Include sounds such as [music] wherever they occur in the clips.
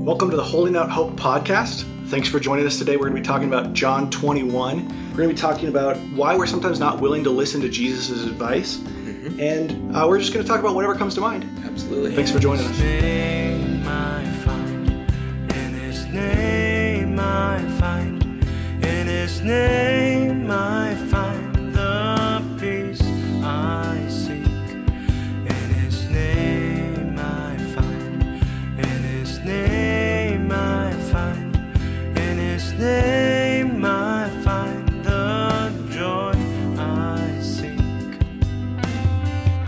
Welcome to the Holding Out Hope podcast. Thanks for joining us today. We're going to be talking about John 21. We're going to be talking about why we're sometimes not willing to listen to Jesus' advice. Mm-hmm. And uh, we're just going to talk about whatever comes to mind. Absolutely. Thanks for joining us.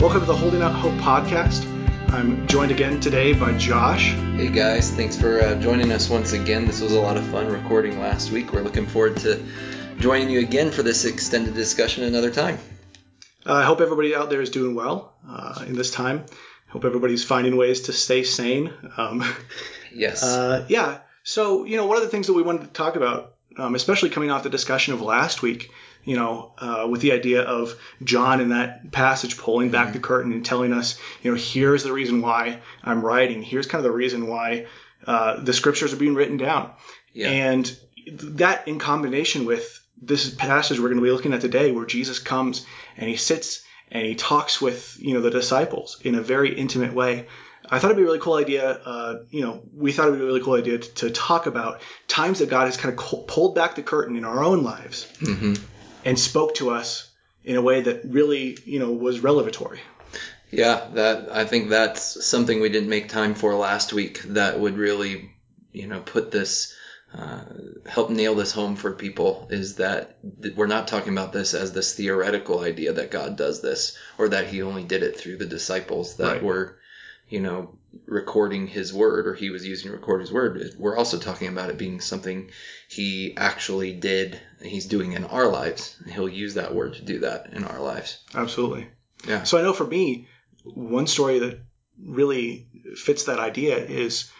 Welcome to the Holding Out Hope podcast. I'm joined again today by Josh. Hey guys, thanks for uh, joining us once again. This was a lot of fun recording last week. We're looking forward to joining you again for this extended discussion another time. Uh, I hope everybody out there is doing well uh, in this time. Hope everybody's finding ways to stay sane. Um, Yes. [laughs] Uh, yeah. So, you know, one of the things that we wanted to talk about, um, especially coming off the discussion of last week, you know, uh, with the idea of John in that passage pulling back the curtain and telling us, you know, here's the reason why I'm writing. Here's kind of the reason why uh, the scriptures are being written down. yeah. And that in combination with this passage we're going to be looking at today where Jesus comes and he sits and he talks with, you know, the disciples in a very intimate way. I thought it'd be a really cool idea. Uh, you know, we thought it'd be a really cool idea to, to talk about times that God has kind of co- pulled back the curtain in our own lives hmm and spoke to us in a way that really, you know, was revelatory. Yeah, that I think that's something we didn't make time for last week. That would really, you know, put this, uh, help nail this home for people. Is that th- we're not talking about this as this theoretical idea that God does this, or that He only did it through the disciples that Right. were, you know, recording His word, or He was using to record His word. We're also talking about it being something He actually did. He's doing in our lives. He'll use that word to do that in our lives. Absolutely. Yeah. So I know for me, one story that really fits that idea is,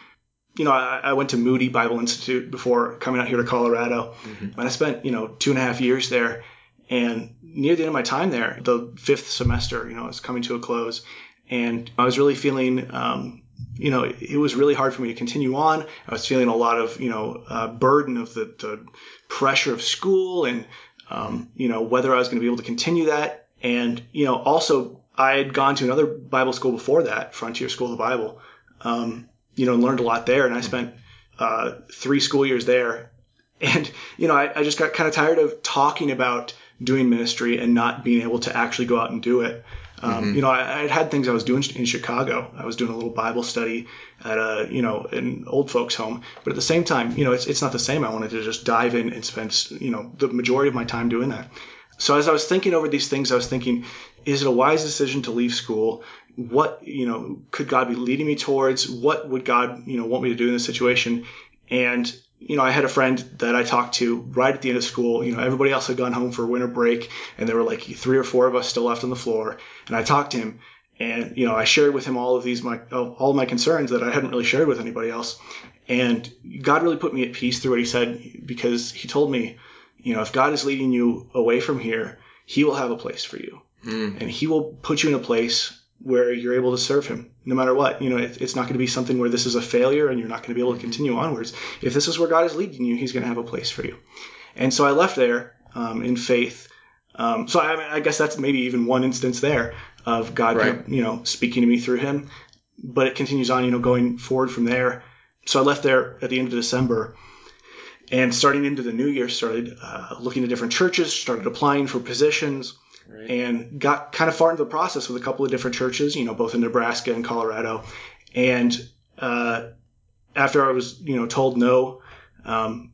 you know, I, I went to Moody Bible Institute before coming out here to Colorado, Mhm. and I spent, you know, two and a half years there. And near the end of my time there, the fifth semester, you know, is coming to a close, and I was really feeling, um, you know, it, it was really hard for me to continue on. I was feeling a lot of, you know, uh, burden of the, the pressure of school and, um, you know, whether I was going to be able to continue that. And, you know, also I had gone to another Bible school before that, Frontier School of the Bible, um, you know, and learned a lot there. And I spent uh, three school years there. And, you know, I, I just got kind of tired of talking about doing ministry and not being able to actually go out and do it. Um, You know, I, I had had things I was doing in Chicago. I was doing a little Bible study at a, you know, an old folks home. But at the same time, you know, it's, it's not the same. I wanted to just dive in and spend, you know, the majority of my time doing that. So as I was thinking over these things, I was thinking, is it a wise decision to leave school? What, you know, could God be leading me towards? What would God, you know, want me to do in this situation? And, you know, I had a friend that I talked to right at the end of school. You know, everybody else had gone home for winter break and there were like three or four of us still left on the floor. And I talked to him and, you know, I shared with him all of these, my, all of my concerns that I hadn't really shared with anybody else. And God really put me at peace through what he said because he told me, you know, if God is leading you away from here, he will have a place for you Mm. and he will put you in a place where you're able to serve him no matter what. You know, it, it's not going to be something where this is a failure and you're not going to be able to continue onwards. If this is where God is leading you, he's going to have a place for you. And so I left there um, in faith. Um, so I, I guess that's maybe even one instance there of God, of, you know, speaking to me through him. But it continues on, you know, going forward from there. So I left there at the end of December and starting into the new year, started uh, looking at different churches, started applying for positions, And got kind of far into the process with a couple of different churches, you know, both in Nebraska and Colorado. And uh, after I was, you know, told no, um,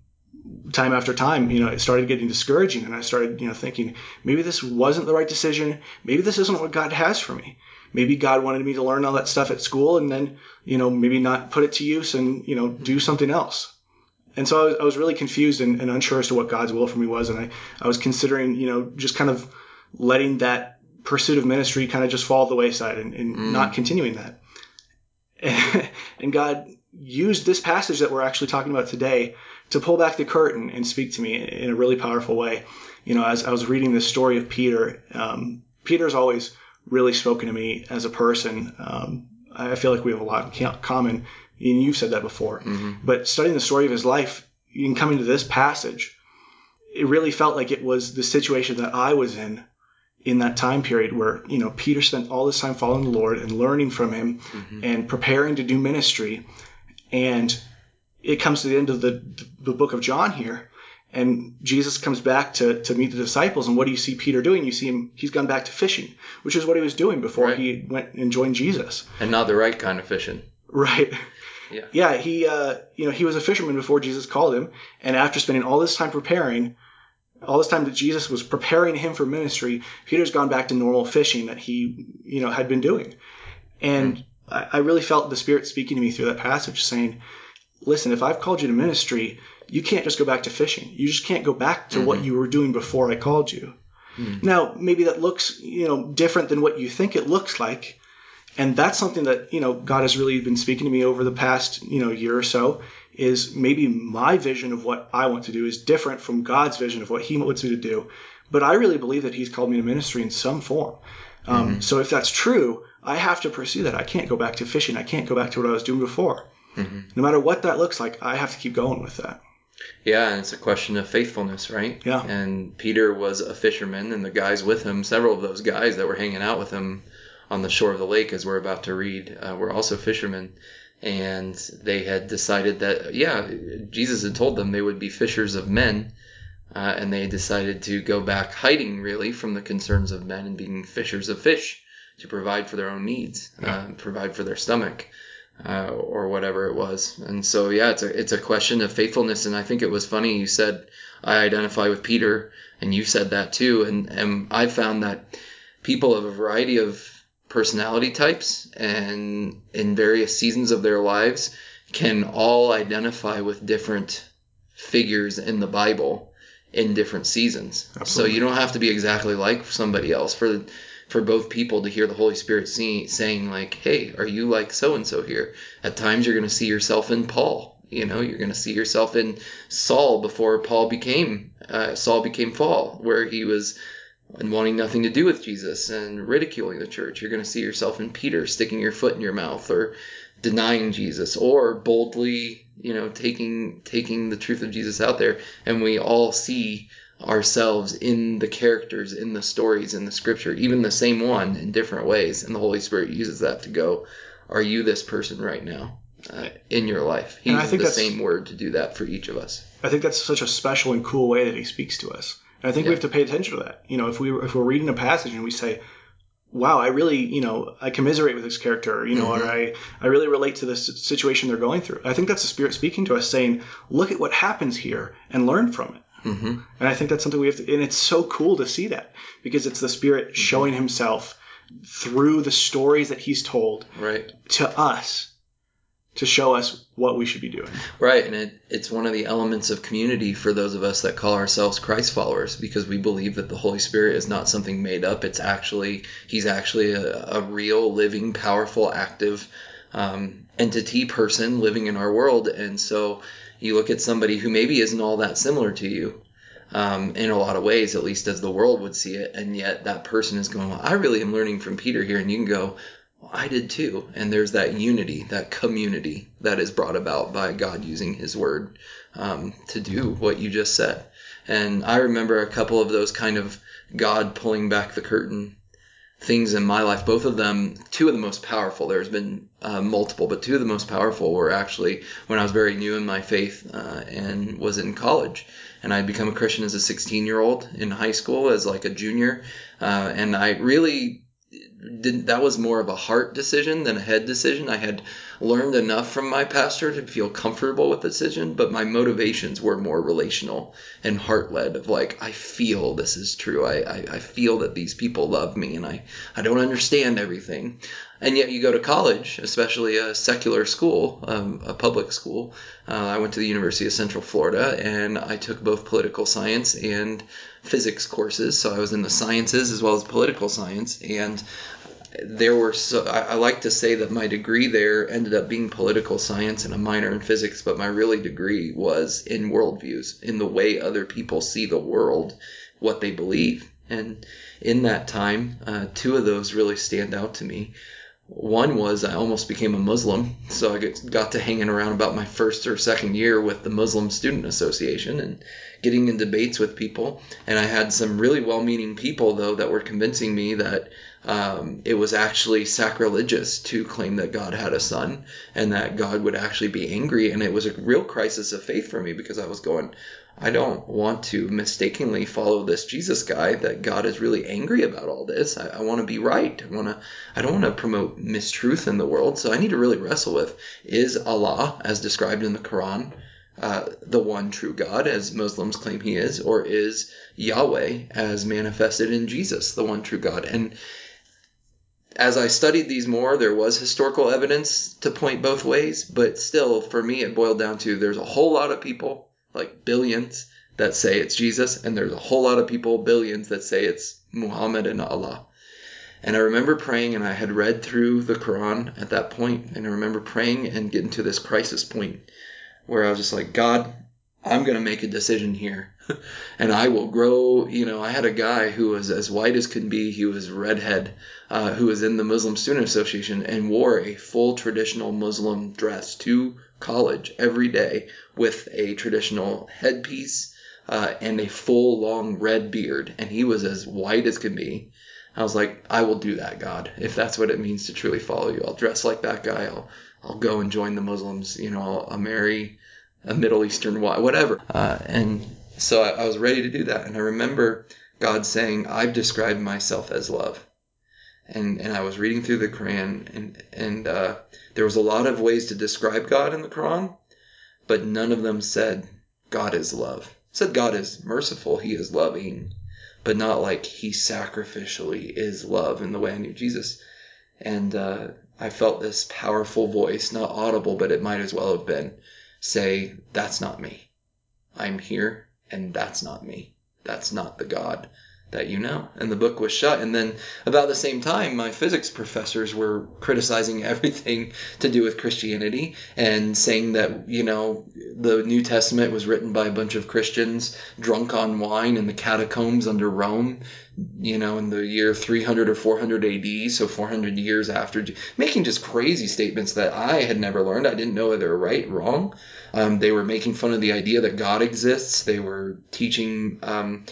time after time, you know, it started getting discouraging, and I started, you know, thinking maybe this wasn't the right decision. Maybe this isn't what God has for me. Maybe God wanted me to learn all that stuff at school, and then, you know, maybe not put it to use and, you know, do something else. And so I was, I was really confused and, and unsure as to what God's will for me was, and I, I was considering, you know, just kind of letting that pursuit of ministry kind of just fall to the wayside and, and Mm. not continuing that. [laughs] and God used this passage that we're actually talking about today to pull back the curtain and speak to me in a really powerful way. You know, as I was reading this story of Peter, um, Peter's always really spoken to me as a person. Um, I feel like we have a lot in common. and you've said that before. But studying the story of his life and coming to this passage, it really felt like it was the situation that I was in in that time period where you know Peter spent all this time following the Lord and learning from him and preparing to do ministry, and it comes to the end of the the book of John here, and Jesus comes back to to meet the disciples, and what do you see Peter doing? You see him he's gone back to fishing, which is what he was doing before Right. he went and joined Jesus. And not the right kind of fishing. Right. [laughs] Yeah. Yeah, he uh, you know, he was a fisherman before Jesus called him, and after spending all this time preparing, all this time that Jesus was preparing him for ministry, Peter's gone back to normal fishing that he, you know, had been doing. And hmm. I, I really felt the Spirit speaking to me through that passage saying, Listen, if I've called you to ministry, you can't just go back to fishing. You just can't go back to what hmm. you were doing before I called you. Hmm. Now, maybe that looks, you know, different than what you think it looks like. And that's something that, you know, God has really been speaking to me over the past, you know, year or so is maybe my vision of what I want to do is different from God's vision of what he wants me to do. But I really believe that he's called me to ministry in some form. Um, So if that's true, I have to pursue that. I can't go back to fishing. I can't go back to what I was doing before. No matter what that looks like, I have to keep going with that. Yeah, and it's a question of faithfulness, right? Yeah. And Peter was a fisherman, and the guys with him, several of those guys that were hanging out with him on the shore of the lake, as we're about to read, uh, were also fishermen. And they had decided that, yeah, Jesus had told them they would be fishers of men. Uh, and they decided to go back hiding, really, from the concerns of men and being fishers of fish to provide for their own needs, uh, provide for their stomach uh, or whatever it was. And so, yeah, it's a it's a question of faithfulness. And I think it was funny you said I identify with Peter, and you said that too. And and I found that people of a variety of personality types and in various seasons of their lives can all identify with different figures in the Bible in different seasons. So you don't have to be exactly like somebody else for for both people to hear the Holy Spirit see, saying like, "Hey, are you like so and so here?" At times you're going to see yourself in Paul. You know, you're going to see yourself in Saul before Paul became uh, Saul became Paul, where he was and wanting nothing to do with Jesus and ridiculing the church. You're going to see yourself in Peter sticking your foot in your mouth or denying Jesus or boldly, you know, taking taking the truth of Jesus out there. And we all see ourselves in the characters, in the stories, in the scripture, even the same one in different ways. And the Holy Spirit uses that to go, are you this person right now? Uh, in your life, he uses the same word to do that for each of us. I think that's such a special and cool way that he speaks to us. And I think we have to pay attention to that. You know, if we if we're reading a passage and we say, "Wow, I really, you know, I commiserate with this character," you know, or I I really relate to this situation they're going through. I think that's the Spirit speaking to us, saying, "Look at what happens here and learn from it." hmm And I think that's something we have to, and it's so cool to see that because it's the Spirit showing Himself through the stories that He's told Right. to us to show us what we should be doing. Right, and it, it's one of the elements of community for those of us that call ourselves Christ followers because we believe that the Holy Spirit is not something made up. It's actually, he's actually a, a real, living, powerful, active um, entity, person living in our world. And so you look at somebody who maybe isn't all that similar to you. Um, in a lot of ways, at least as the world would see it, and yet that person is going, well, I really am learning from Peter here, and you can go, I did too. And there's that unity, that community that is brought about by God using His Word um, to do what you just said. And I remember a couple of those kind of God pulling back the curtain things in my life. Both of them, two of the most powerful. There's been uh, multiple, but two of the most powerful were actually when I was very new in my faith uh, and was in college. And I'd become a Christian as a 16 year old in high school, as like a junior. Uh, and I really didn't that was more of a heart decision than a head decision. I had learned enough from my pastor to feel comfortable with the decision, but my motivations were more relational and heart led of like, I feel this is true. I, I, I feel that these people love me and I, I don't understand everything. And yet you go to college, especially a secular school, um, a public school. Uh, I went to the University of Central Florida and I took both political science and physics courses. So I was in the sciences as well as political science. And there were so I, I like to say that my degree there ended up being political science and a minor in physics, but my really degree was in worldviews, in the way other people see the world, what they believe. And in that time, uh, two of those really stand out to me. One was I almost became a Muslim, so I got to hanging around about my first or second year with the Muslim Student Association and getting in debates with people. And I had some really well meaning people, though, that were convincing me that um, it was actually sacrilegious to claim that God had a son and that God would actually be angry. And it was a real crisis of faith for me because I was going, I don't want to mistakenly follow this Jesus guy that God is really angry about all this. I, I want to be right. I want to. I don't want to promote mistruth in the world. So I need to really wrestle with: is Allah, as described in the Quran, uh, the one true God, as Muslims claim He is, or is Yahweh, as manifested in Jesus, the one true God? And as I studied these more, there was historical evidence to point both ways, but still, for me, it boiled down to there's a whole lot of people like billions that say it's Jesus, and there's a whole lot of people, billions, that say it's Muhammad and Allah. And I remember praying, and I had read through the Quran at that point, and I remember praying and getting to this crisis point where I was just like, God, I'm going to make a decision here. [laughs] and I will grow. You know, I had a guy who was as white as can be. He was redhead, uh, who was in the Muslim Student Association and wore a full traditional Muslim dress to college every day with a traditional headpiece uh, and a full long red beard. And he was as white as can be. I was like, I will do that, God, if that's what it means to truly follow you. I'll dress like that guy. I'll I'll go and join the Muslims. You know, I'll, I'll marry a Middle Eastern wife, whatever. Uh, and so I, I was ready to do that. And I remember God saying, I've described myself as love. And, and I was reading through the Quran, and, and uh, there was a lot of ways to describe God in the Quran, but none of them said God is love. It said God is merciful, He is loving, but not like He sacrificially is love in the way I knew Jesus. And uh, I felt this powerful voice, not audible, but it might as well have been, say, That's not me. I'm here and that's not me. That's not the God that you know. And the book was shut. And then about the same time, my physics professors were criticizing [laughs] everything to do with Christianity and saying that, you know, the New Testament was written by a bunch of Christians drunk on wine in the catacombs under Rome, you know, in the year 300 or 400 AD, so 400 years after, making just crazy statements that I had never learned. I didn't know whether they were right, or wrong. Um, they were making fun of the idea that God exists. They were teaching, um,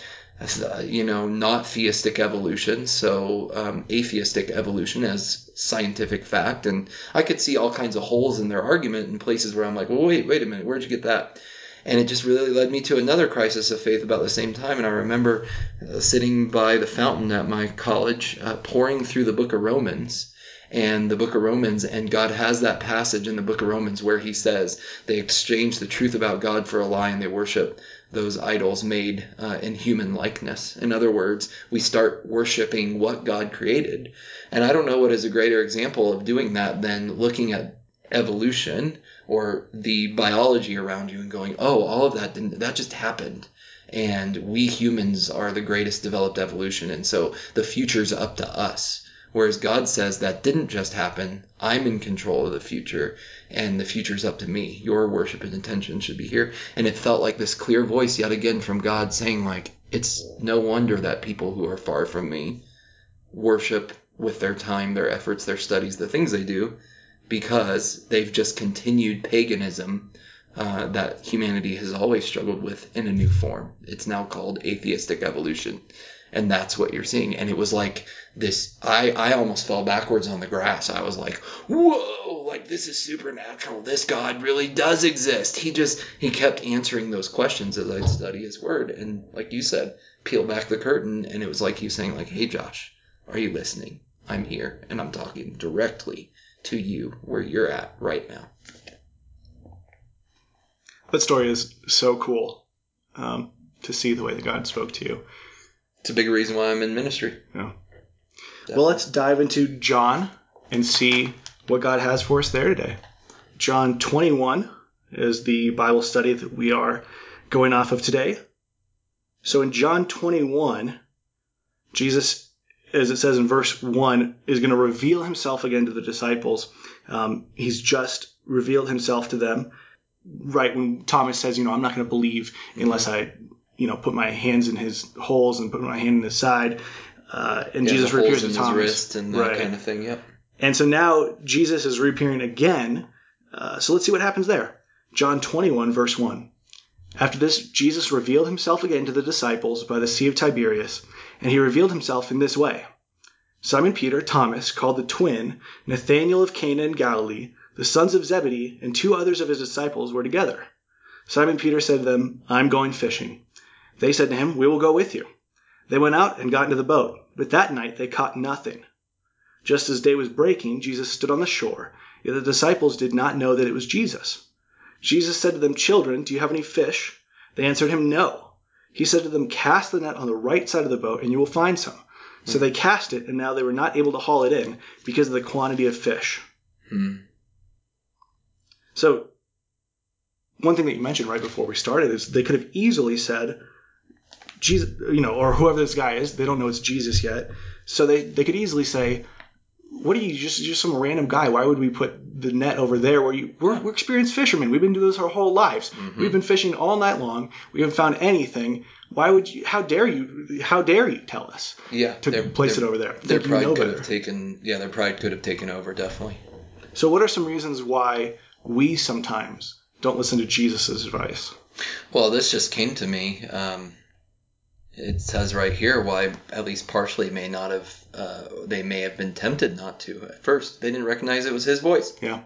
you know, not theistic evolution, so um, atheistic evolution as scientific fact. And I could see all kinds of holes in their argument in places where I'm like, well, wait, wait a minute, where'd you get that? And it just really led me to another crisis of faith about the same time. And I remember uh, sitting by the fountain at my college, uh, poring through the book of Romans and the book of Romans, and God has that passage in the book of Romans where he says they exchange the truth about God for a lie and they worship those idols made uh, in human likeness. In other words, we start worshiping what God created. And I don't know what is a greater example of doing that than looking at evolution or the biology around you and going, oh, all of that didn't, that just happened. And we humans are the greatest developed evolution. And so the future's up to us. Whereas God says that didn't just happen. I'm in control of the future and the future's up to me. Your worship and attention should be here. And it felt like this clear voice yet again from God saying like, it's no wonder that people who are far from me worship with their time, their efforts, their studies, the things they do, because they've just continued paganism uh, that humanity has always struggled with in a new form. It's now called atheistic evolution and that's what you're seeing. And it was like this i i almost fell backwards on the grass. I was like whoa like this is supernatural. This god really does exist. He just he kept answering those questions as i'd study his word. And like you said peel back the curtain and it was like you saying like hey josh are you listening? I'm here and i'm talking directly to you where you're at right now. That story is so cool um, to see the way that god spoke to you it's a big reason why I'm in ministry. Yeah. Well, let's dive into John and see what God has for us there today. John 21 is the Bible study that we are going off of today. So in John 21, Jesus, as it says in verse 1, is going to reveal himself again to the disciples. Um, he's just revealed himself to them right when Thomas says, you know, I'm not going to believe unless I you know, put my hands in his holes and put my hand in his side. Uh, and yeah, Jesus appears to Thomas. wrist and that right. kind of thing. Yep. And so now Jesus is reappearing again. Uh, so let's see what happens there. John 21, verse 1. After this, Jesus revealed himself again to the disciples by the Sea of Tiberias, and he revealed himself in this way. Simon Peter, Thomas, called the twin, Nathanael of Cana in Galilee, the sons of Zebedee, and two others of his disciples were together. Simon Peter said to them, I'm going fishing. They said to him, We will go with you. They went out and got into the boat, but that night they caught nothing. Just as day was breaking, Jesus stood on the shore, yet the disciples did not know that it was Jesus. Jesus said to them, Children, do you have any fish? They answered him, No. He said to them, Cast the net on the right side of the boat, and you will find some. So they cast it, and now they were not able to haul it in because of the quantity of fish. Hmm. So, one thing that you mentioned right before we started is they could have easily said, Jesus, you know, or whoever this guy is, they don't know it's Jesus yet. So they, they could easily say, what are you just just some random guy? Why would we put the net over there where you we're, we're experienced fishermen. We've been doing this our whole lives. We've been fishing all night long. We haven't found anything. Why would you? How dare you? How dare you tell us Yeah. to place it over there? Their pride could better. have taken. Yeah, their pride could have taken over. Definitely. So, what are some reasons why we sometimes don't listen to Jesus' advice? Well, this just came to me. Um, it says right here why at least partially may not have. Uh, they may have been tempted not to at first. They didn't recognize it was his voice. Yeah.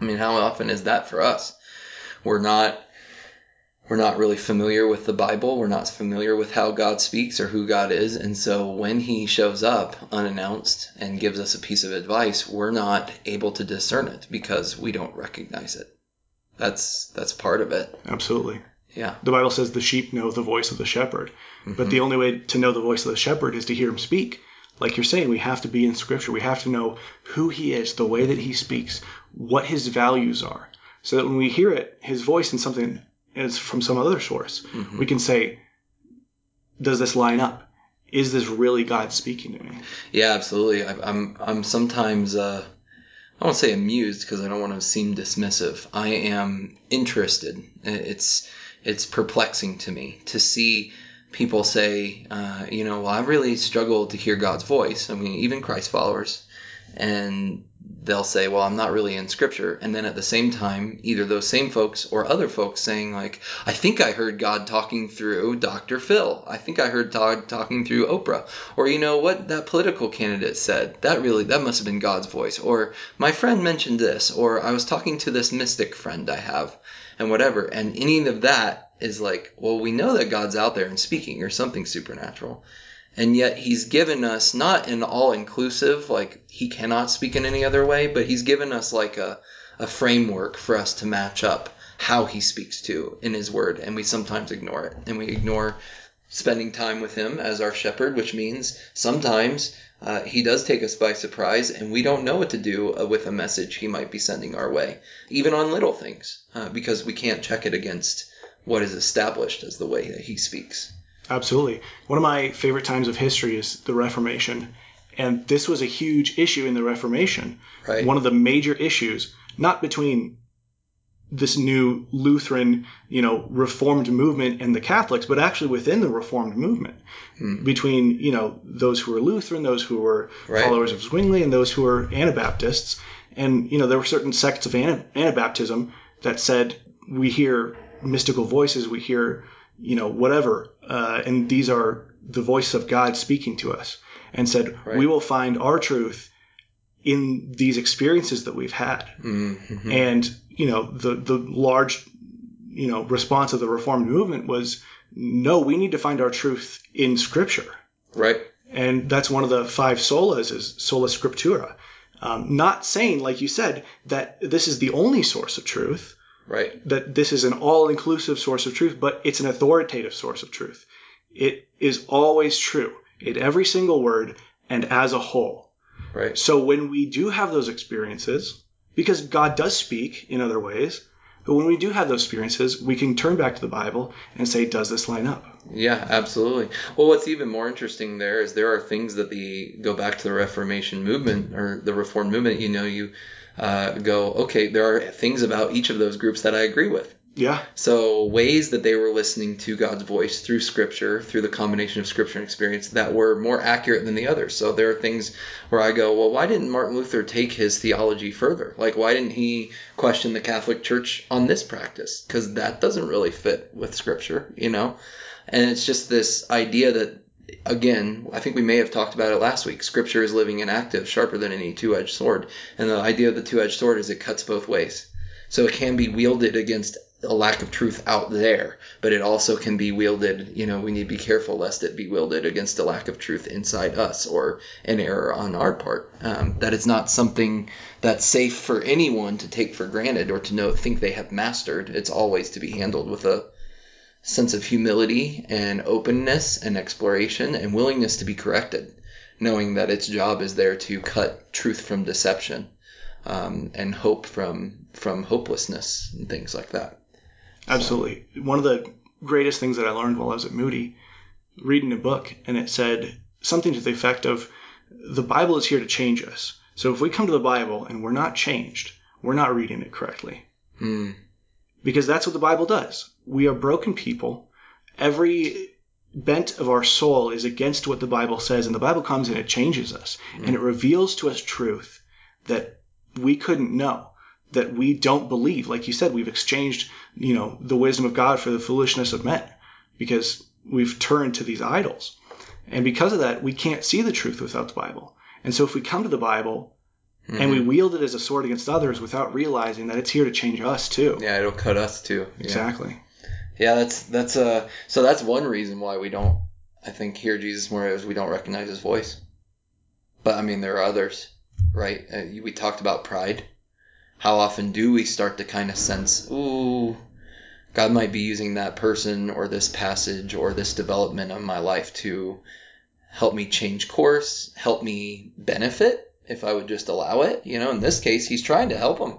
I mean, how often is that for us? We're not. We're not really familiar with the Bible. We're not familiar with how God speaks or who God is. And so when he shows up unannounced and gives us a piece of advice, we're not able to discern it because we don't recognize it. That's that's part of it. Absolutely. Yeah. The Bible says the sheep know the voice of the shepherd, but the only way to know the voice of the shepherd is to hear him speak. Like you're saying, we have to be in Scripture. We have to know who he is, the way that he speaks, what his values are, so that when we hear it, his voice in something is from some other source, we can say, "Does this line up? Is this really God speaking to me?" Yeah, absolutely. I, I'm I'm sometimes uh, I won't say amused because I don't want to seem dismissive. I am interested. It's it's perplexing to me to see people say, uh, you know, well, I really struggle to hear God's voice. I mean, even Christ followers, and they'll say, well, I'm not really in Scripture, and then at the same time, either those same folks or other folks saying like, I think I heard God talking through Dr. Phil. I think I heard God talking through Oprah. Or you know what that political candidate said? That really that must have been God's voice. Or my friend mentioned this. Or I was talking to this mystic friend I have, and whatever. And any of that is like, well, we know that God's out there and speaking or something supernatural. And yet he's given us not an all inclusive, like he cannot speak in any other way, but he's given us like a, a framework for us to match up how he speaks to in his word. And we sometimes ignore it. And we ignore spending time with him as our shepherd, which means sometimes uh, he does take us by surprise and we don't know what to do uh, with a message he might be sending our way, even on little things, uh, because we can't check it against what is established as the way that he speaks. Absolutely. One of my favorite times of history is the Reformation. And this was a huge issue in the Reformation. Right. One of the major issues, not between this new Lutheran, you know, Reformed movement and the Catholics, but actually within the Reformed movement, between you know those who were Lutheran, those who were Right. followers of Zwingli, and those who were Anabaptists. And you know there were certain sects of Anabaptism that said we hear mystical voices, we hear you know whatever, uh, and these are the voice of God speaking to us, and said Right. we will find our truth in these experiences that we've had Mm-hmm. and you know the the large you know response of the reformed movement was no we need to find our truth in scripture Right. and that's one of the five solas is sola scriptura um, not saying like you said that this is the only source of truth Right. that this is an all-inclusive source of truth but it's an authoritative source of truth it is always true in every single word and as a whole Right. so when we do have those experiences, because God does speak in other ways, but when we do have those experiences, we can turn back to the Bible and say, does this line up? Yeah, absolutely. Well, what's even more interesting there is there are things that the go back to the Reformation movement or the Reformed movement. You know, you uh, go, okay, there are things about each of those groups that I agree with. Yeah. So ways that they were listening to God's voice through scripture, through the combination of scripture and experience that were more accurate than the others. So there are things where I go, well, why didn't Martin Luther take his theology further? Like, why didn't he question the Catholic Church on this practice? Because that doesn't really fit with scripture, you know? And it's just this idea that, again, I think we may have talked about it last week. Scripture is living and active, sharper than any two edged sword. And the idea of the two edged sword is it cuts both ways. So it can be wielded against a lack of truth out there, but it also can be wielded, you know, we need to be careful lest it be wielded against a lack of truth inside us or an error on our part. Um, that it's not something that's safe for anyone to take for granted or to know, think they have mastered. It's always to be handled with a sense of humility and openness and exploration and willingness to be corrected, knowing that its job is there to cut truth from deception um, and hope from from hopelessness and things like that. Absolutely. One of the greatest things that I learned while I was at Moody, reading a book, and it said something to the effect of the Bible is here to change us. So if we come to the Bible and we're not changed, we're not reading it correctly. Hmm. Because that's what the Bible does. We are broken people. Every bent of our soul is against what the Bible says, and the Bible comes and it changes us. And it reveals to us truth that we couldn't know that we don't believe. Like you said, we've exchanged, you know, the wisdom of God for the foolishness of men because we've turned to these idols. And because of that, we can't see the truth without the Bible. And so if we come to the Bible and we wield it as a sword against others without realizing that it's here to change us too. Yeah, it'll cut us too. Yeah. Exactly. Yeah, that's that's uh so that's one reason why we don't I think hear Jesus more is we don't recognize his voice. But I mean there are others, right? Uh, we talked about pride. How often do we start to kind of sense, ooh, God might be using that person or this passage or this development of my life to help me change course, help me benefit if I would just allow it. You know, in this case, he's trying to help him.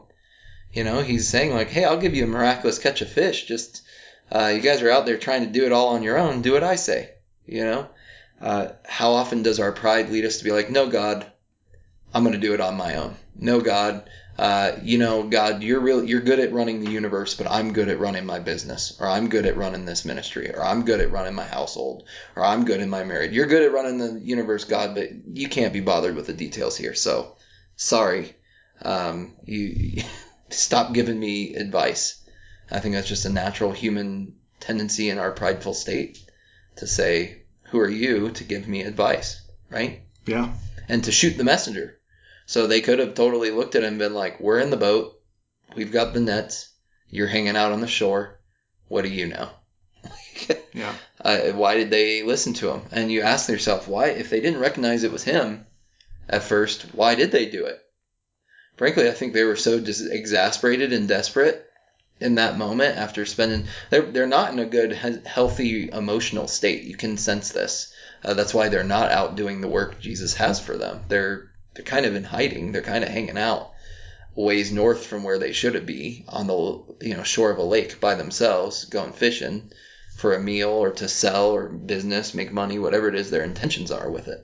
You know, he's saying like, "Hey, I'll give you a miraculous catch of fish. Just uh, you guys are out there trying to do it all on your own. Do what I say." You know, uh, how often does our pride lead us to be like, "No, God, I'm going to do it on my own. No, God, uh, you know, God, you're real, you're good at running the universe, but I'm good at running my business, or I'm good at running this ministry, or I'm good at running my household, or I'm good in my marriage. You're good at running the universe, God, but you can't be bothered with the details here. So, sorry, um, you [laughs] stop giving me advice. I think that's just a natural human tendency in our prideful state to say, "Who are you to give me advice?" Right? Yeah. and to shoot the messenger. So they could have totally looked at him and been like, We're in the boat. We've got the nets. You're hanging out on the shore. What do you know? [laughs] Yeah. uh, why did they listen to him? And you ask yourself, why, if they didn't recognize it was him at first, why did they do it? Frankly, I think they were so dis- exasperated and desperate in that moment after spending. They're they're not in a good, he- healthy emotional state. You can sense this. Uh, that's why they're not out doing the work Jesus has for them. They're they're kind of in hiding. They're kind of hanging out ways north from where they should be on the you know shore of a lake by themselves, going fishing for a meal or to sell or business, make money, whatever it is their intentions are with it.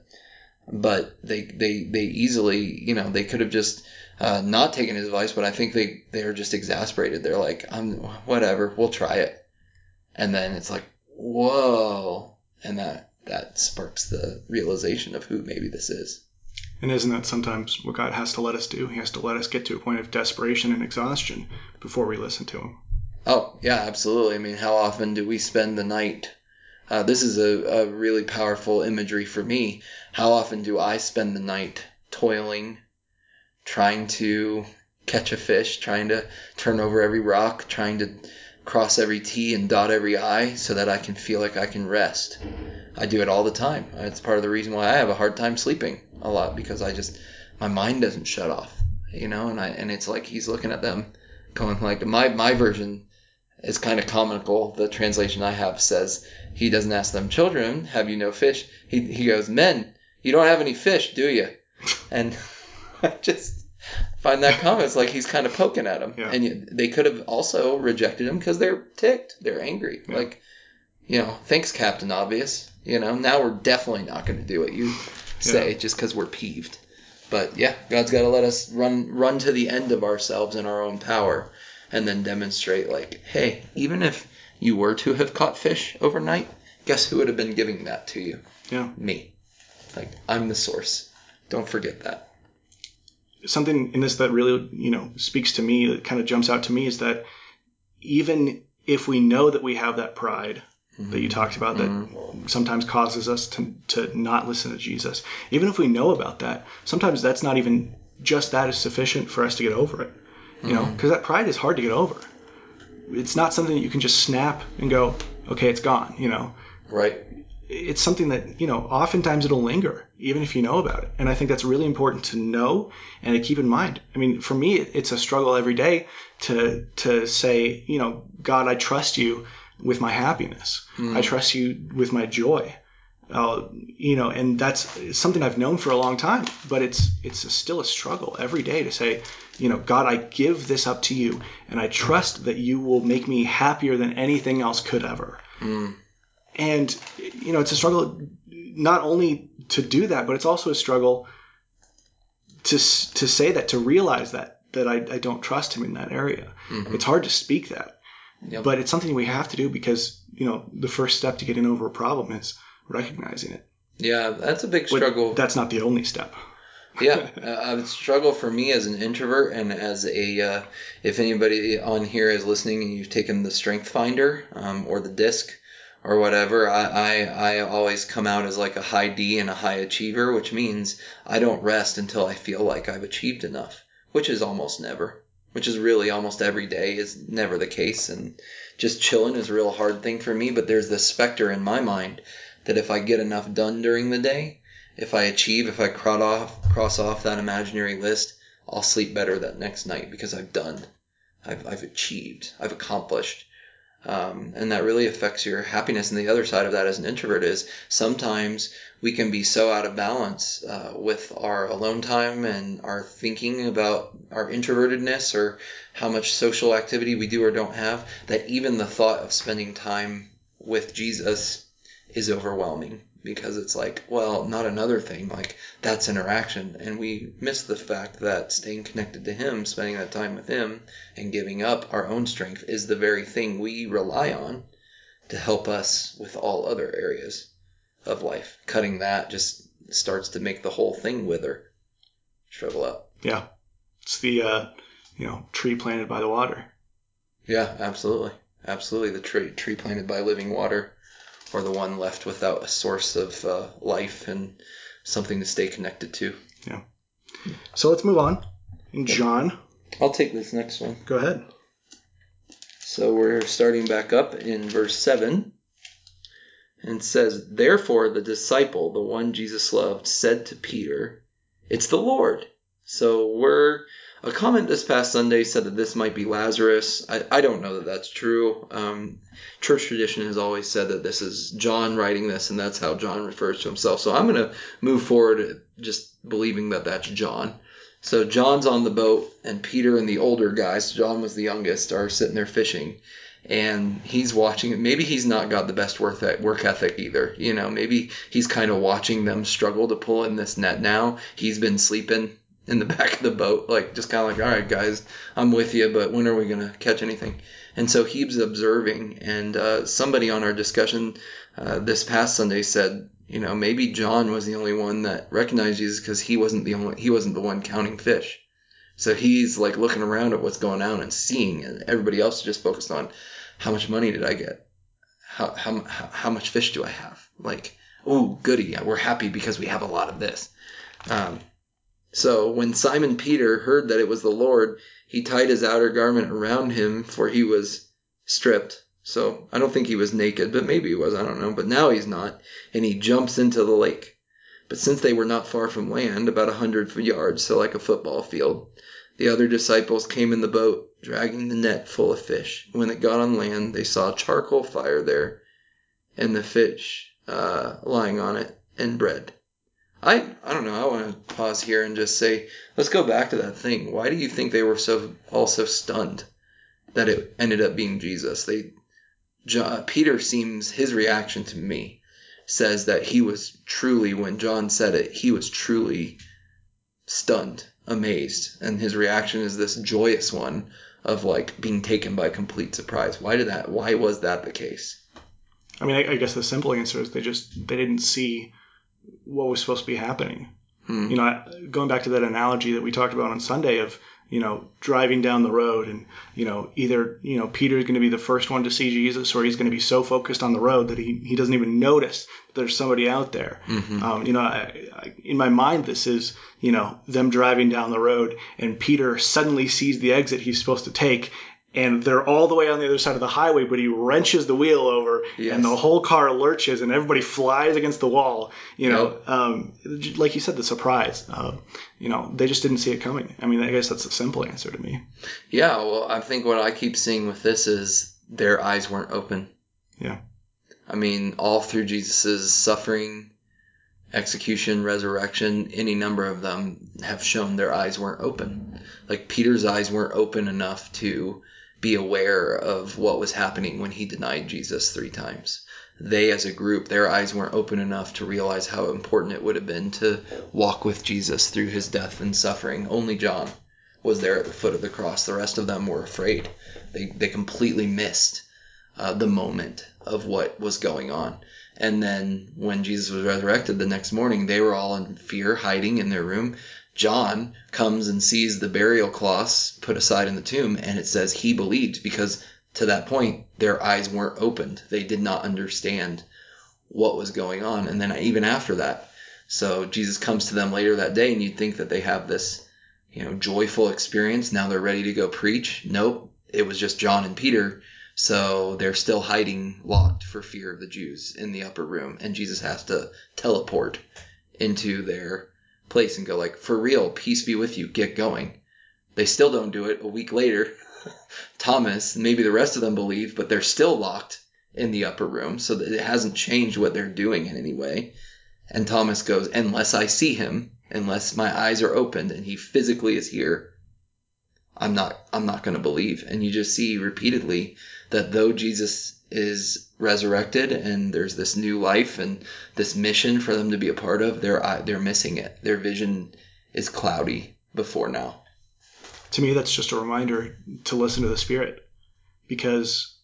But they they they easily you know they could have just uh, not taken his advice, but I think they they're just exasperated. They're like, I'm whatever, we'll try it, and then it's like, whoa, and that that sparks the realization of who maybe this is. And isn't that sometimes what God has to let us do? He has to let us get to a point of desperation and exhaustion before we listen to Him. Oh yeah, absolutely. I mean, how often do we spend the night? Uh, this is a, a really powerful imagery for me. How often do I spend the night toiling, trying to catch a fish, trying to turn over every rock, trying to cross every T and dot every I so that I can feel like I can rest. I do it all the time. It's part of the reason why I have a hard time sleeping a lot because I just my mind doesn't shut off, you know, and I and it's like he's looking at them going like my my version is kind of comical. The translation I have says he doesn't ask them, "Children, have you no fish?" He he goes, "Men, you don't have any fish, do you?" And [laughs] I just find that comment it's like he's kind of poking at them. Yeah. And they could have also rejected him because they're ticked, they're angry. Yeah. Like, you know, thanks, Captain Obvious. You know, now we're definitely not going to do what you say just because we're peeved. But yeah, God's got to let us run run to the end of ourselves in our own power and then demonstrate like, hey, even if you were to have caught fish overnight, guess who would have been giving that to you? Yeah. Me. Like I'm the source. Don't forget that. something in this that really you know speaks to me that kind of jumps out to me is that even if we know that we have that pride that you mm-hmm. talked about that mm-hmm. sometimes causes us to, to not listen to jesus. Even if we know about that sometimes that's not even just that is sufficient for us to get over it you know mm-hmm. because that pride is hard to get over. It's not something that you can just snap and go okay it's gone you know? Right. it's something that you know oftentimes it'll linger even if you know about it. And i think that's really important to know and to keep in mind. I mean for me it's a struggle every day to to say you know god i trust you with my happiness. I hmm. trust you with my joy. Uh, you know and that's something i've known for a long time but it's it's a, still a struggle every day to say you know god i give this up to you and i trust that you will make me happier than anything else could ever. Hmm. And you know it's a struggle not only to do that but it's also a struggle to to say that to realize that that I, I don't trust him in that area. Mm-hmm. It's hard to speak that Yep. but it's something we have to do because you know the first step to getting over a problem is recognizing it Yeah, that's a big But struggle. that's not the only step yeah, [laughs] uh, a struggle for me as an introvert and as a uh, if anybody on here is listening and you've taken the Strength Finder um, or the disc or whatever, I, I I always come out as like a high D and a high achiever, which means I don't rest until I feel like I've achieved enough, which is almost never. Which is really almost every day is never the case, and just chilling is a real hard thing for me. But there's this specter in my mind that if I get enough done during the day, if I achieve, if I cross off, cross off that imaginary list, I'll sleep better that next night because I've done, I've, I've achieved, I've accomplished. Um, and that really affects your happiness. And the other side of that as an introvert is sometimes we can be so out of balance uh, with our alone time and our thinking about our introvertedness or how much social activity we do or don't have that even the thought of spending time with Jesus is overwhelming because it's like, well, not another thing. Like, that's interaction. And we miss the fact that staying connected to Him, spending that time with Him, and giving up our own strength is the very thing we rely on to help us with all other areas of life. Cutting that just starts to make the whole thing wither, shrivel up. yeah it's the uh, you know tree planted by the water Yeah, absolutely. Absolutely. The tree, tree planted by living water, or the one left without a source of uh, life and something to stay connected to. Yeah. So let's move on and john I'll take this next one. go ahead So we're starting back up in verse 7 and says, Therefore the disciple, the one Jesus loved, said to Peter, It's the Lord. So we're. A comment this past Sunday said that this might be Lazarus. I, I don't know that that's true. Um, church tradition has always said that this is John writing this, and that's how John refers to himself. So I'm going to move forward just believing that that's John. So John's on the boat, and Peter and the older guys, John was the youngest, are sitting there fishing. And he's watching it. Maybe he's not got the best work work ethic either. You know, maybe he's kind of watching them struggle to pull in this net now. He's been sleeping in the [laughs] back of the boat, like just kind of like, all right, guys, I'm with you, but when are we gonna catch anything? And so he's observing, and uh, somebody on our discussion uh, this past Sunday said, you know, maybe John was the only one that recognized Jesus because he wasn't the only, he wasn't the one counting fish. So he's like looking around at what's going on and seeing, and everybody else just focused on how much money did I get, how how how, how much fish do I have? Like, oh, goody, we're happy because we have a lot of this. Um, so when Simon Peter heard that it was the Lord, he tied his outer garment around him, for he was stripped. So I don't think he was naked, but maybe he was, I don't know. But now he's not, and he jumps into the lake. But since they were not far from land, about a hundred yards, so like a football field, the other disciples came in the boat, dragging the net full of fish. When it got on land, they saw charcoal fire there, and the fish uh, lying on it, and bread. I I don't know. I want to pause here and just say, let's go back to that thing. Why do you think they were so all so stunned that it ended up being Jesus? They John, Peter seems his reaction to me says that he was truly when John said it, he was truly stunned, amazed, and his reaction is this joyous one of like being taken by complete surprise. Why did that? Why was that the case? I mean, I, I guess the simple answer is they just they didn't see what was supposed to be happening. Hmm. You know, going back to that analogy that we talked about on Sunday of you know driving down the road and you know either you know Peter is going to be the first one to see Jesus or he's going to be so focused on the road that he, he doesn't even notice that there's somebody out there. Mhm. Um, you know, I, I, in my mind, this is you know them driving down the road and Peter suddenly sees the exit he's supposed to take. And they're all the way on the other side of the highway, but he wrenches the wheel over, Yes. and the whole car lurches, and everybody flies against the wall. You know, um, like you said, the surprise. Um, you know, they just didn't see it coming. I mean, I guess that's a simple answer to me. Yeah, well, I think what I keep seeing with this is their eyes weren't open. Yeah. I mean, all through Jesus' suffering, execution, resurrection, any number of them have shown their eyes weren't open. Like Peter's eyes weren't open enough to be aware of what was happening when he denied Jesus three times. They, as a group, their eyes weren't open enough to realize how important it would have been to walk with Jesus through his death and suffering. Only John was there at the foot of the cross. The rest of them were afraid. They, they completely missed uh, the moment of what was going on. And then when Jesus was resurrected the next morning, they were all in fear, hiding in their room. John comes and sees the burial cloths put aside in the tomb, and it says he believed because to that point, their eyes weren't opened. They did not understand what was going on. And then even after that, so Jesus comes to them later that day, and you'd think that they have this, you know, joyful experience. Now they're ready to go preach. Nope. It was just John and Peter. So they're still hiding locked for fear of the Jews in the upper room. And Jesus has to teleport into their place and go like, for real, peace be with you. Get going. They still don't do it a week later. [laughs] Thomas, maybe the rest of them believe, but they're still locked in the upper room. So that it hasn't changed what they're doing in any way. And Thomas goes, unless I see him, unless my eyes are opened and he physically is here, I'm not I'm not going to believe. And you just see repeatedly that though Jesus is resurrected and there's this new life and this mission for them to be a part of, they're eye- they're missing it. Their vision is cloudy before now. To me, that's just a reminder to listen to the Spirit, because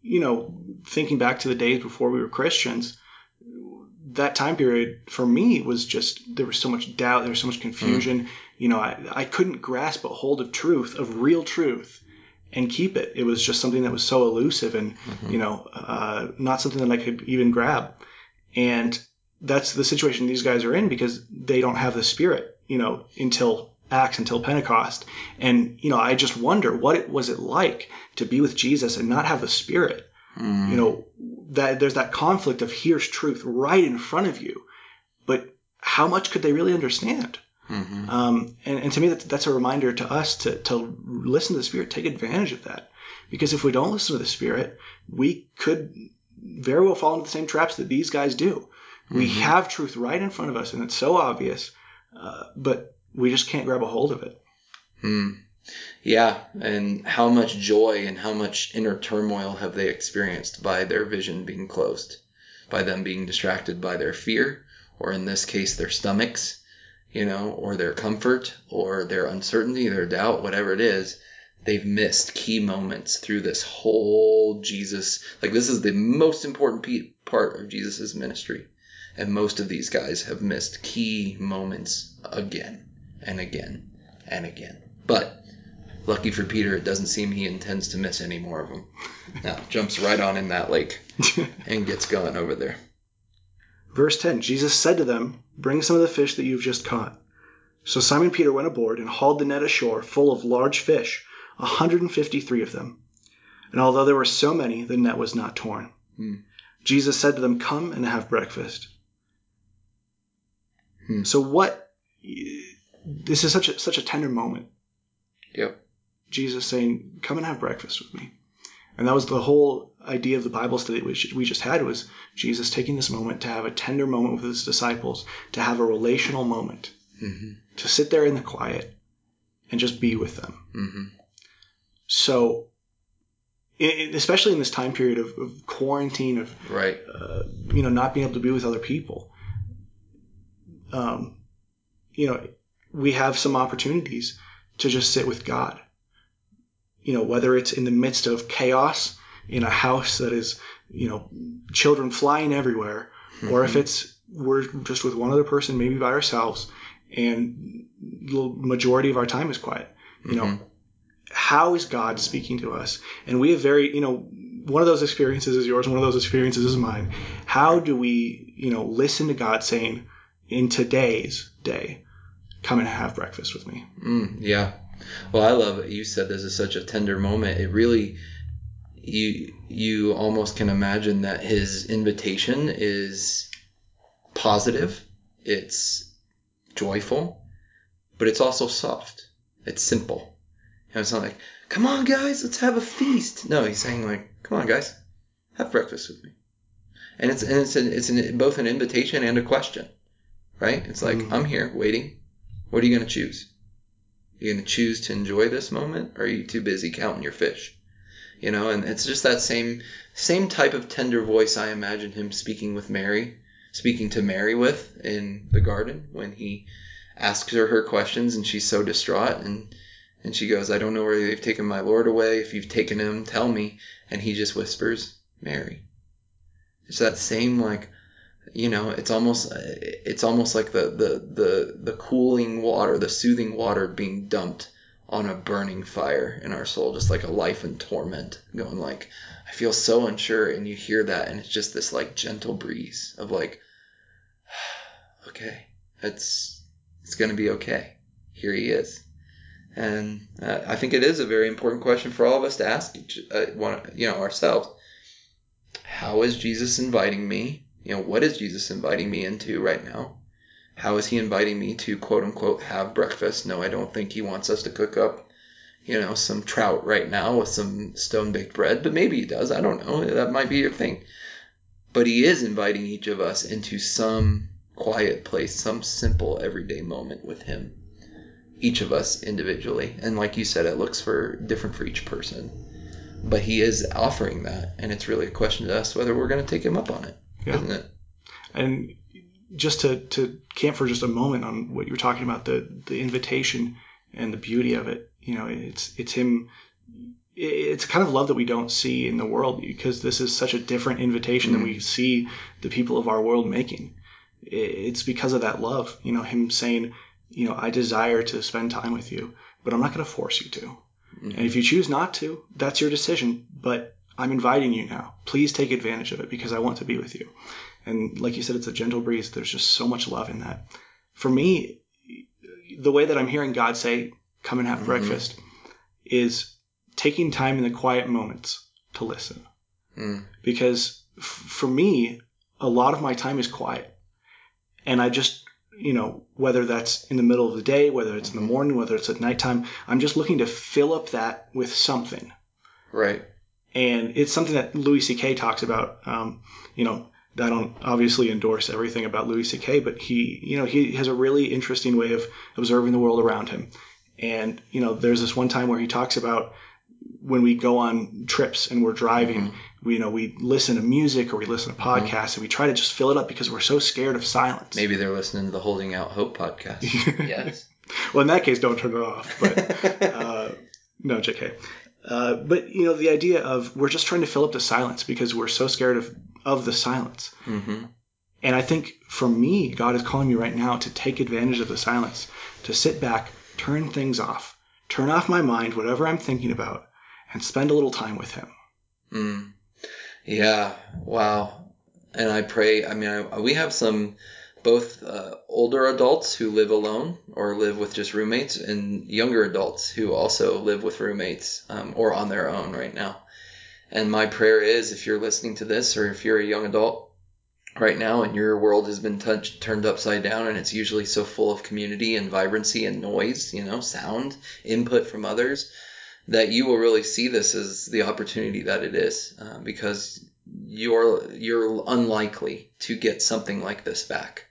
you know, thinking back to the days before we were Christians, that time period for me was just there was so much doubt, there was so much confusion. You know, I, I couldn't grasp a hold of truth, of real truth, and keep it. It was just something that was so elusive and you know, uh, not something that I could even grab. And that's the situation these guys are in because they don't have the Spirit, you know, until Acts, until Pentecost. And you know, I just wonder what it was it like to be with Jesus and not have the Spirit Mm. you know that there's that conflict of here's truth right in front of you but how much could they really understand Mhm. um, and, and to me that's, that's a reminder to us to, to listen to the spirit take advantage of that because if we don't listen to the spirit we could very well fall into the same traps that these guys do we Mhm. have truth right in front of us and it's so obvious uh, but we just can't grab a hold of it Hmm. Yeah, and how much joy and how much inner turmoil have they experienced by their vision being closed, by them being distracted by their fear, or in this case, their stomachs, you know, or their comfort, or their uncertainty, their doubt, whatever it is. They've missed key moments through this whole Jesus. Like, this is the most important part of Jesus' ministry. And most of these guys have missed key moments again and again and again. But lucky for Peter, it doesn't seem he intends to miss any more of them. Now jumps right on in that lake [laughs] and gets going over there. Verse 10 Jesus said to them, Bring some of the fish that you've just caught. So Simon Peter went aboard and hauled the net ashore full of large fish, a 153 of them. And although there were so many, the net was not torn. Hmm. Jesus said to them, Come and have breakfast. Hmm. So, what? This is such a, such a tender moment. Yep. Jesus saying, "Come and have breakfast with me," and that was the whole idea of the Bible study which we just had was Jesus taking this moment to have a tender moment with his disciples, to have a relational moment, hmm to sit there in the quiet and just be with them. hmm So, i i- especially in this time period of, of quarantine, of Right. uh, you know not being able to be with other people, um, you know, we have some opportunities to just sit with God. You know, whether it's in the midst of chaos in a house that is, you know, children flying everywhere, or if it's we're just with one other person, maybe by ourselves, and the majority of our time is quiet. You know, how is God speaking to us? And we have very, you know, one of those experiences is yours, one of those experiences is mine. How do we, you know, listen to God saying, in today's day, come and have breakfast with me? Mm, yeah. Well, I love it. You said this is such a tender moment. It really, you you almost can imagine that his invitation is positive. It's joyful, but it's also soft. It's simple. And it's not like, come on, guys, let's have a feast. No, he's saying like, come on, guys, have breakfast with me. And it's and it's an, it's an, both an invitation and a question, right? It's like, Mhm. I'm here waiting. What are you going to choose? You to choose to enjoy this moment, or are you too busy counting your fish? You know, and it's just that same same type of tender voice I imagine him speaking with Mary, speaking to Mary with in the garden when he asks her her questions and she's so distraught and and she goes, I don't know where they've taken my Lord away. If you've taken him, tell me. And he just whispers, Mary. It's that same like, you know, it's almost it's almost like the the the the cooling water, the soothing water being dumped on a burning fire in our soul, just like a life in torment, going like, I feel so unsure, and you hear that, and it's just this like gentle breeze of like, [sighs] okay, it's it's gonna be okay. Here he is. And uh, I think it is a very important question for all of us to ask each, uh, one, you know, ourselves. How is Jesus inviting me? You know, what is Jesus inviting me into right now? How is he inviting me to quote unquote have breakfast? No, I don't think he wants us to cook up, you know, some trout right now with some stone baked bread, but maybe he does. I don't know. That might be your thing. But he is inviting each of us into some quiet place, some simple everyday moment with him each of us individually. And like you said, it looks for different for each person. But he is offering that, and it's really a question to us whether we're going to take him up on it, Yeah. not it? And just to, to camp for just a moment on what you were talking about, the, the invitation and the beauty of it, you know, it's, it's him, it's kind of love that we don't see in the world because this is such a different invitation than mm-hmm. we see the people of our world making. It's because of that love, you know, him saying, you know, I desire to spend time with you, but I'm not going to force you to. Mm-hmm. And if you choose not to, that's your decision, but I'm inviting you now. Please take advantage of it because I want to be with you. And like you said, it's a gentle breeze. There's just so much love in that. For me, the way that I'm hearing God say, come and have Mhm. breakfast is taking time in the quiet moments to listen. Mm. Because f- for me, a lot of my time is quiet. And I just, you know, whether that's in the middle of the day, whether it's in the morning, whether it's at nighttime, I'm just looking to fill up that with something Right. And it's something that Louis C.K. talks about. Um, you know, I don't obviously endorse everything about Louis C.K., but he, you know, he has a really interesting way of observing the world around him. And you know, there's this one time where he talks about when we go on trips and we're driving, we, you know, we listen to music or we listen to podcasts and we try to just fill it up because we're so scared of silence. Maybe they're listening to the Holding Out Hope podcast. [laughs] yes. Well, in that case, don't turn it off. But [laughs] uh, no, JK. Uh, but you know, the idea of we're just trying to fill up the silence because we're so scared of of the silence. hmm And I think for me, God is calling me right now to take advantage of the silence, to sit back, turn things off, turn off my mind, whatever I'm thinking about, and spend a little time with Him. Mm. Yeah. Wow. And I pray. I mean, I, we have some both uh, older adults who live alone or live with just roommates, and younger adults who also live with roommates um, or on their own right now. And my prayer is, if you're listening to this, or if you're a young adult right now, and your world has been touched, turned upside down, and it's usually so full of community and vibrancy and noise, you know, sound input from others that you will really see this as the opportunity that it is uh, because you're you're unlikely to get something like this back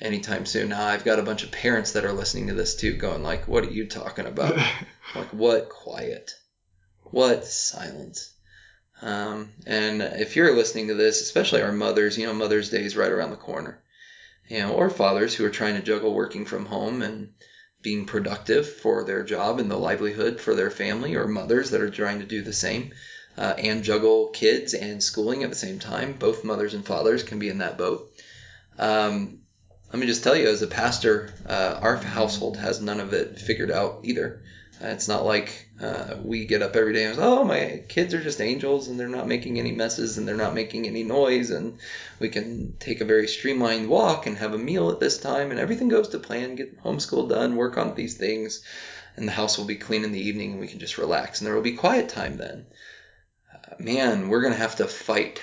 anytime soon. Now I've got a bunch of parents that are listening to this too going like what are you talking about? [laughs] like what quiet? What silence? Um, and if you're listening to this, especially our mothers, you know, Mother's Day is right around the corner. You know, or fathers who are trying to juggle working from home and being productive for their job and the livelihood for their family, or mothers that are trying to do the same uh, and juggle kids and schooling at the same time. Both mothers and fathers can be in that boat. Um, let me just tell you, as a pastor, uh, our household has none of it figured out either. Uh, it's not like uh, we get up every day and oh, my kids are just angels and they're not making any messes and they're not making any noise and we can take a very streamlined walk and have a meal at this time and everything goes to plan, get homeschool done, work on these things, and the house will be clean in the evening and we can just relax and there will be quiet time then. Uh, man, we're going to have to fight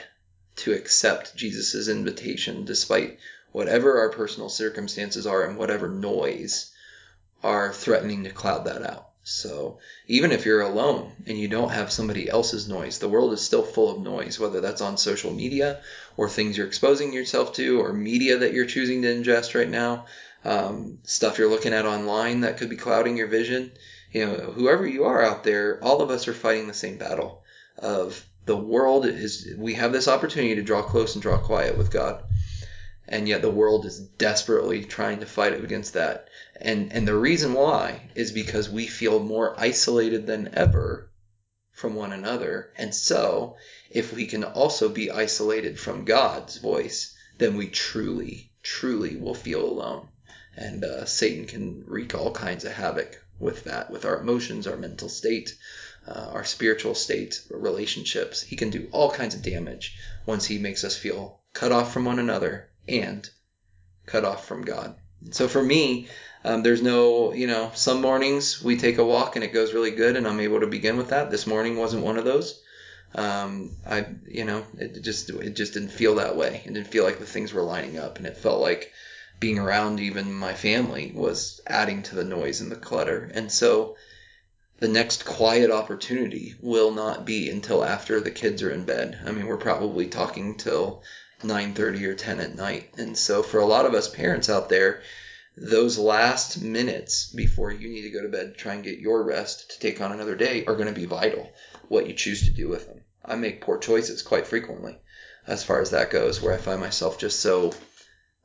to accept Jesus' invitation despite whatever our personal circumstances are and whatever noise are threatening to cloud that out. So even if you're alone and you don't have somebody else's noise, the world is still full of noise, whether that's on social media or things you're exposing yourself to or media that you're choosing to ingest right now, um, stuff you're looking at online that could be clouding your vision. You know, whoever you are out there, all of us are fighting the same battle of the world is, we have this opportunity to draw close and draw quiet with God and yet the world is desperately trying to fight against that. And and the reason why is because we feel more isolated than ever from one another. And so, if we can also be isolated from God's voice, then we truly, truly will feel alone. And uh, Satan can wreak all kinds of havoc with that, with our emotions, our mental state, uh, our spiritual state, relationships. He can do all kinds of damage once he makes us feel cut off from one another and cut off from God. So for me, um, there's no, you know, some mornings we take a walk and it goes really good and I'm able to begin with that. This morning wasn't one of those. Um, I, you know, it just, it just didn't feel that way. It didn't feel like the things were lining up and it felt like being around even my family was adding to the noise and the clutter. And so the next quiet opportunity will not be until after the kids are in bed. I mean, we're probably talking till 9:30 or 10 at night. And so for a lot of us parents out there, those last minutes before you need to go to bed to try and get your rest to take on another day are going to be vital what you choose to do with them. I make poor choices quite frequently as far as that goes where I find myself just so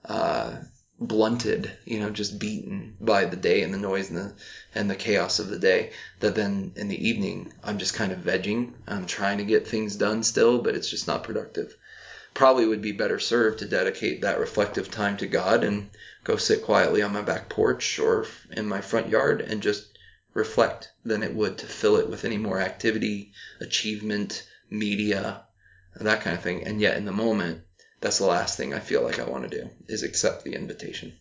uh, blunted, you know, just beaten by the day and the noise and the and the chaos of the day that then in the evening I'm just kind of vegging. I'm trying to get things done still, but it's just not productive probably would be better served to dedicate that reflective time to God and go sit quietly on my back porch or in my front yard and just reflect than it would to fill it with any more activity, achievement, media, that kind of thing. And yet in the moment, that's the last thing I feel like I want to do is accept the invitation.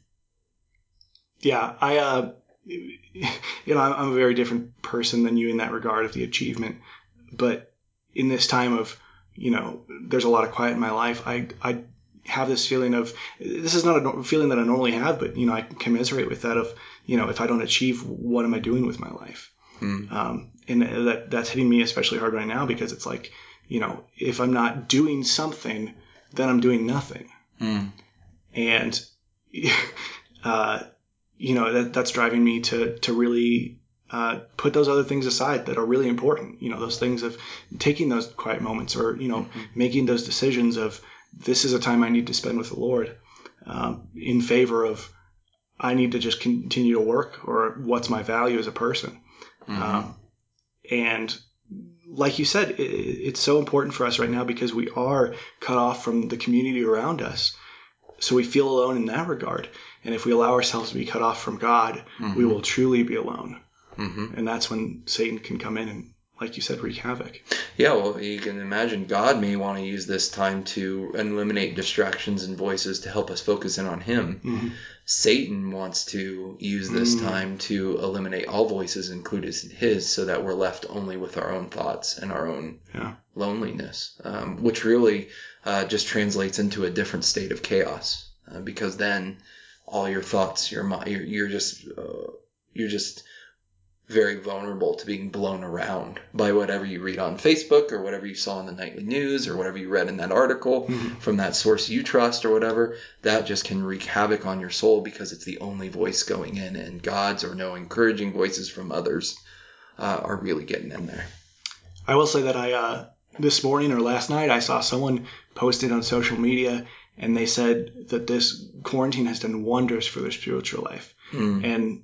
Yeah, I, uh, [laughs] you know, I'm a very different person than you in that regard of the achievement. But in this time of you know, there's a lot of quiet in my life, I, I have this feeling of this is not a feeling that I normally have, but you know, I commiserate with that of, you know, if I don't achieve, what am I doing with my life? Mm. Um, and that that's hitting me especially hard right now because it's like, you know, if I'm not doing something, then I'm doing nothing. Mm. And, [laughs] uh, you know, that, that's driving me to, to really uh, put those other things aside that are really important. You know, those things of taking those quiet moments or, you know, mm-hmm. making those decisions of this is a time I need to spend with the Lord um, in favor of I need to just continue to work or what's my value as a person. Mm-hmm. Um, and like you said, it, it's so important for us right now because we are cut off from the community around us. So we feel alone in that regard. And if we allow ourselves to be cut off from God, mm-hmm. we will truly be alone. Mm-hmm. And that's when Satan can come in and, like you said, wreak havoc. Yeah, well, you can imagine God may want to use this time to eliminate distractions and voices to help us focus in on Him. Mm-hmm. Satan wants to use this mm-hmm. time to eliminate all voices, including his, so that we're left only with our own thoughts and our own yeah. loneliness, um, which really uh, just translates into a different state of chaos. Uh, because then all your thoughts, your mind, you're, you're just uh, you're just very vulnerable to being blown around by whatever you read on Facebook or whatever you saw in the nightly news or whatever you read in that article mm-hmm. from that source you trust or whatever. That just can wreak havoc on your soul because it's the only voice going in, and God's or no encouraging voices from others uh, are really getting in there. I will say that I uh, this morning or last night I saw someone posted on social media and they said that this quarantine has done wonders for their spiritual life. Mm. And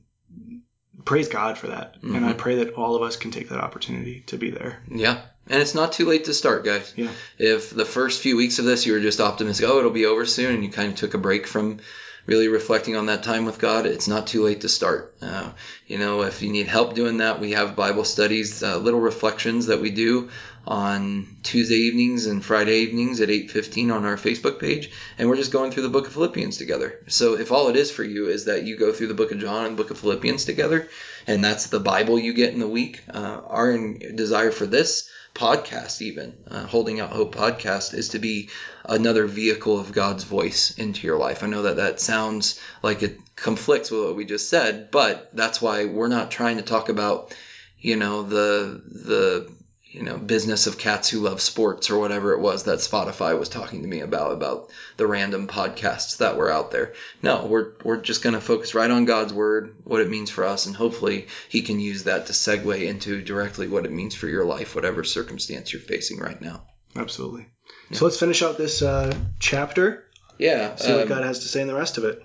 praise God for that. And I mm-hmm. pray that all of us can take that opportunity to be there. Yeah. And it's not too late to start, guys. Yeah. If the first few weeks of this you were just optimistic, oh, it'll be over soon, and you kind of took a break from really reflecting on that time with God, it's not too late to start. Uh, you know, if you need help doing that, we have Bible studies, uh, little reflections that we do on Tuesday evenings and Friday evenings at 8:15 on our Facebook page, and we're just going through the book of Philippians together. So if all it is for you is that you go through the book of John and the book of Philippians together, and that's the Bible you get in the week, uh, our desire for this podcast, even uh, holding out hope podcast, is to be another vehicle of God's voice into your life. I know that that sounds like it conflicts with what we just said, but that's why we're not trying to talk about, you know, the the you know business of cats who love sports or whatever it was that Spotify was talking to me about about the random podcasts that were out there. No, we're we're just going to focus right on God's word, what it means for us, and hopefully He can use that to segue into directly what it means for your life, whatever circumstance you're facing right now. Absolutely. So let's finish out this uh, chapter. Yeah. See what um, God has to say in the rest of it.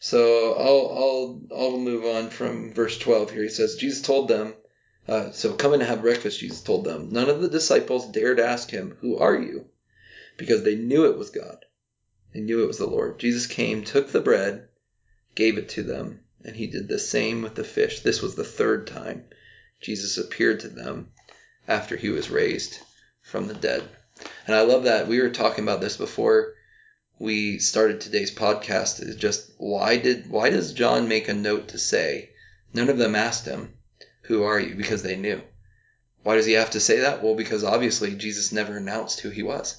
So I'll I'll I'll move on from verse twelve here. He says Jesus told them, uh, so come and have breakfast. Jesus told them. None of the disciples dared ask him, "Who are you?" because they knew it was God. They knew it was the Lord. Jesus came, took the bread, gave it to them, and he did the same with the fish. This was the third time Jesus appeared to them after he was raised from the dead. And I love that we were talking about this before we started today's podcast is just why did why does John make a note to say none of them asked him who are you? Because they knew. Why does he have to say that? Well because obviously Jesus never announced who he was.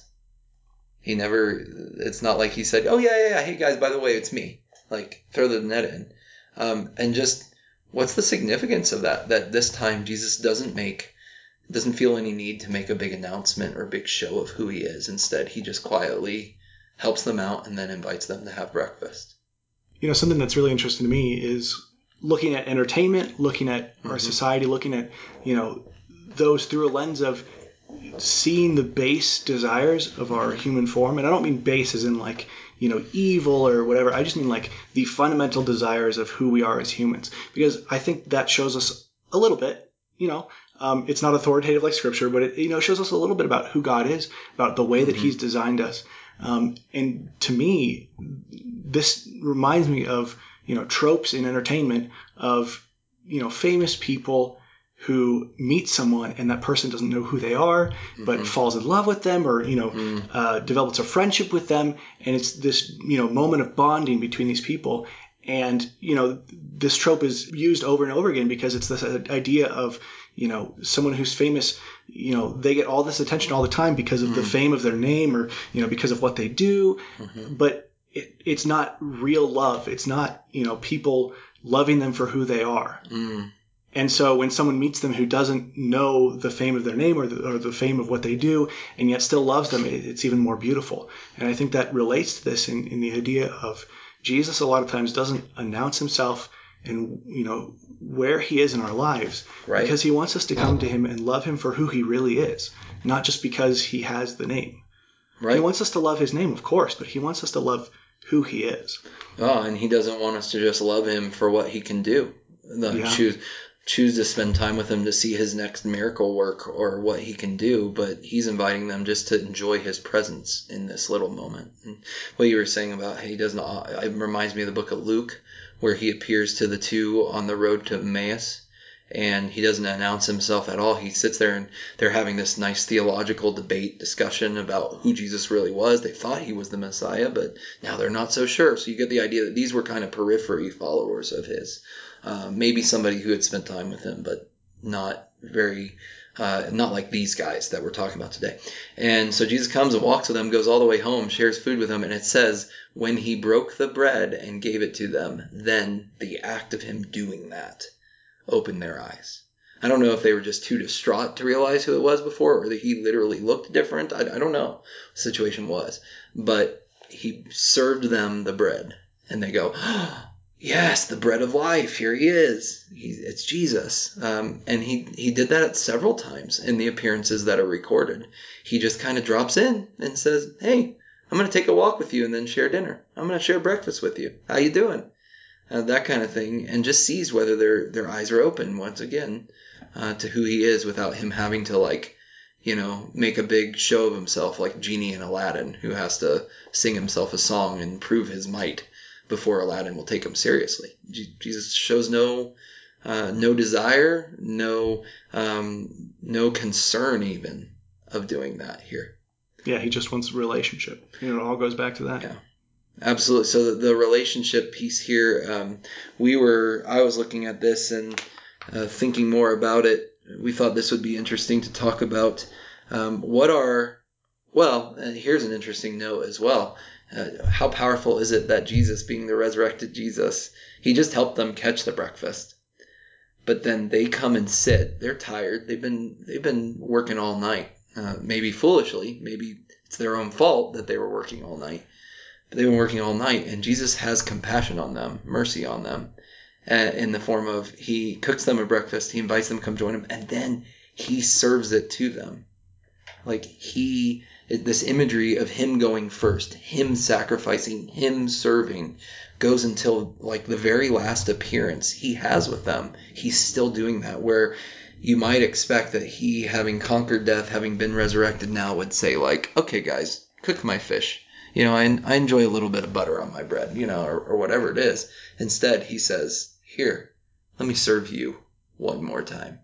He never it's not like he said oh yeah yeah, yeah hey guys by the way it's me. Like throw the net in. Um, and just what's the significance of that? That this time Jesus doesn't make doesn't feel any need to make a big announcement or big show of who he is. Instead he just quietly helps them out, and then invites them to have breakfast. You know, something that's really interesting to me is looking at entertainment, looking at our society, looking at, you know, those through a lens of seeing the base desires of our human form. And I don't mean base as in like, you know, evil or whatever. I just mean like the fundamental desires of who we are as humans. Because I think that shows us a little bit, you know, um, it's not authoritative like scripture, but it, you know, shows us a little bit about who God is, about the way that he's designed us. Um, and to me, this reminds me of, you know, tropes in entertainment of, you know, famous people who meet someone and that person doesn't know who they are, but mm-hmm. falls in love with them or, you know, mm-hmm. uh, develops a friendship with them. And it's this, you know, moment of bonding between these people. And, you know, this trope is used over and over again because it's this uh, idea of, you know, someone who's famous, you know, they get all this attention all the time because of the mm-hmm. fame of their name or, you know, because of what they do. But it, it's not real love. It's not, you know, people loving them for who they are. Mm. And so when someone meets them who doesn't know the fame of their name or the, or the fame of what they do and yet still loves them, it, it's even more beautiful. And I think that relates to this in, in the idea of Jesus a lot of times doesn't announce himself and, you know, where he is in our lives Right. because he wants us to come to him and love him for who he really is, not just because he has the name. Right. He wants us to love his name, of course, but he wants us to love who he is. Oh, and he doesn't want us to just love him for what he can do. The- Yeah. Choose choose to spend time with him to see his next miracle work or what he can do, but he's inviting them just to enjoy his presence in this little moment. And what you were saying about he doesn't it reminds me of the book of Luke where he appears to the two on the road to Emmaus and he doesn't announce himself at all. He sits there and they're having this nice theological debate discussion about who Jesus really was. They thought he was the Messiah, but now they're not so sure. So you get the idea that these were kind of periphery followers of his. Uh, maybe somebody who had spent time with him, but not very, uh, not like these guys that we're talking about today. And so Jesus comes and walks with them, goes all the way home, shares food with them, and it says, when he broke the bread and gave it to them, then the act of him doing that opened their eyes. I don't know if they were just too distraught to realize who it was before, or that he literally looked different. I, I don't know the situation was, but he served them the bread, and they go, [gasps] "Yes, the bread of life. Here he is. He, it's Jesus." Um, and he he did that several times in the appearances that are recorded. He just kind of drops in and says, "Hey, I'm going to take a walk with you, and then share dinner. I'm going to share breakfast with you. How you doing?" Uh, that kind of thing, and just sees whether their their eyes are open once again uh, to who he is without him having to like you know make a big show of himself like genie in Aladdin who has to sing himself a song and prove his might before Aladdin will take him seriously. Je- Jesus shows no uh, no desire, no um, no concern even of doing that here. Yeah, he just wants a relationship. You know, it all goes back to that. Yeah. Absolutely. So the, relationship piece here, um, we were, I was looking at this and uh, thinking more about it. We thought this would be interesting to talk about. Um, what are, well, and here's an interesting note as well. Uh, how powerful is it that Jesus, being the resurrected Jesus, he just helped them catch the breakfast, but then they come and sit. They're tired. They've been they've been working all night. Uh, maybe foolishly. Maybe it's their own fault that they were working all night they've been working all night, and Jesus has compassion on them, mercy on them, uh, in the form of he cooks them a breakfast, he invites them to come join him, and then he serves it to them. Like he, this imagery of him going first, him sacrificing, him serving, goes until like the very last appearance he has with them. He's still doing that. Where you might expect that he, having conquered death, having been resurrected now, would say like, "Okay, guys, cook my fish." You know, I, I enjoy a little bit of butter on my bread, you know, or, or whatever it is. Instead, he says, Here, let me serve you one more time.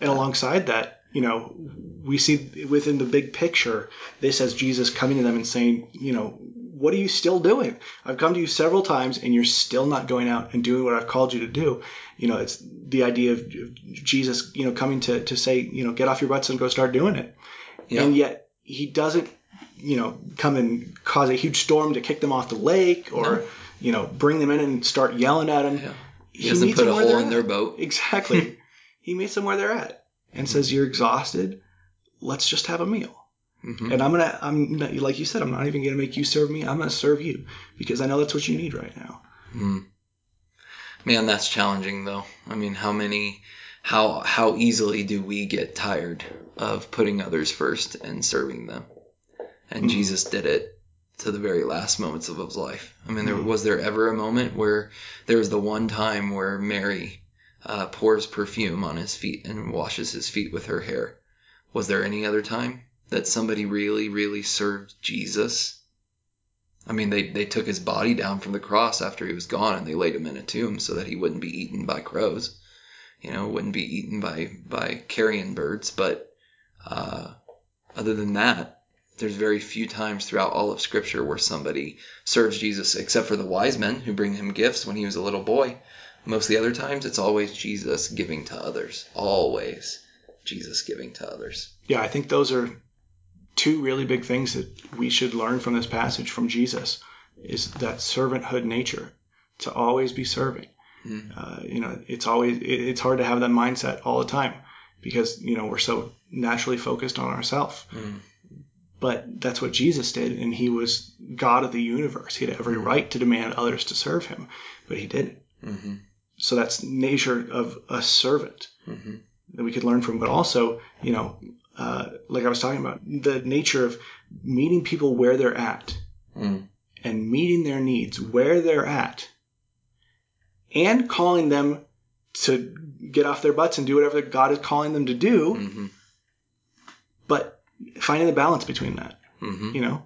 And alongside that, you know, we see within the big picture, this as Jesus coming to them and saying, you know, what are you still doing? I've come to you several times and you're still not going out and doing what I've called you to do. You know, it's the idea of Jesus, you know, coming to, to say, you know, get off your butts and go start doing it. Yeah. And yet he doesn't you know, come and cause a huge storm to kick them off the lake or, No. you know, bring them in and start yelling at them. Yeah. He doesn't put a hole in their boat. Exactly. [laughs] he meets them where they're at and says, "You're exhausted. Let's just have a meal." hmm And I'm gonna, I'm not, like you said, I'm not even gonna make you serve me. I'm gonna serve you because I know that's what you need right now. Mm. Man, that's challenging though. I mean, how many, how how easily do we get tired of putting others first and serving them? And Mhm. Jesus did it to the very last moments of his life. I mean, there Mhm. was there ever a moment where there was the one time where Mary uh, pours perfume on his feet and washes his feet with her hair. Was there any other time that somebody really, really served Jesus? I mean, they, they took his body down from the cross after he was gone and they laid him in a tomb so that he wouldn't be eaten by crows, you know, wouldn't be eaten by, by carrion birds. But uh, other than that, there's very few times throughout all of Scripture where somebody serves Jesus, except for the wise men who bring him gifts when he was a little boy. Most of the other times, it's always Jesus giving to others. Always Jesus giving to others. Yeah, I think those are two really big things that we should learn from this passage from Jesus is that servanthood nature to always be serving. Mm. Uh, you know, it's always it, it's hard to have that mindset all the time because you know we're so naturally focused on ourselves. Mm. But that's what Jesus did, and he was God of the universe. He had every right to demand others to serve him, but he didn't. hmm So that's nature of a servant hmm that we could learn from, but also, you know, uh, like I was talking about, the nature of meeting people where they're at Mm. and meeting their needs where they're at and calling them to get off their butts and do whatever God is calling them to do, hmm but finding the balance between that. hmm You know,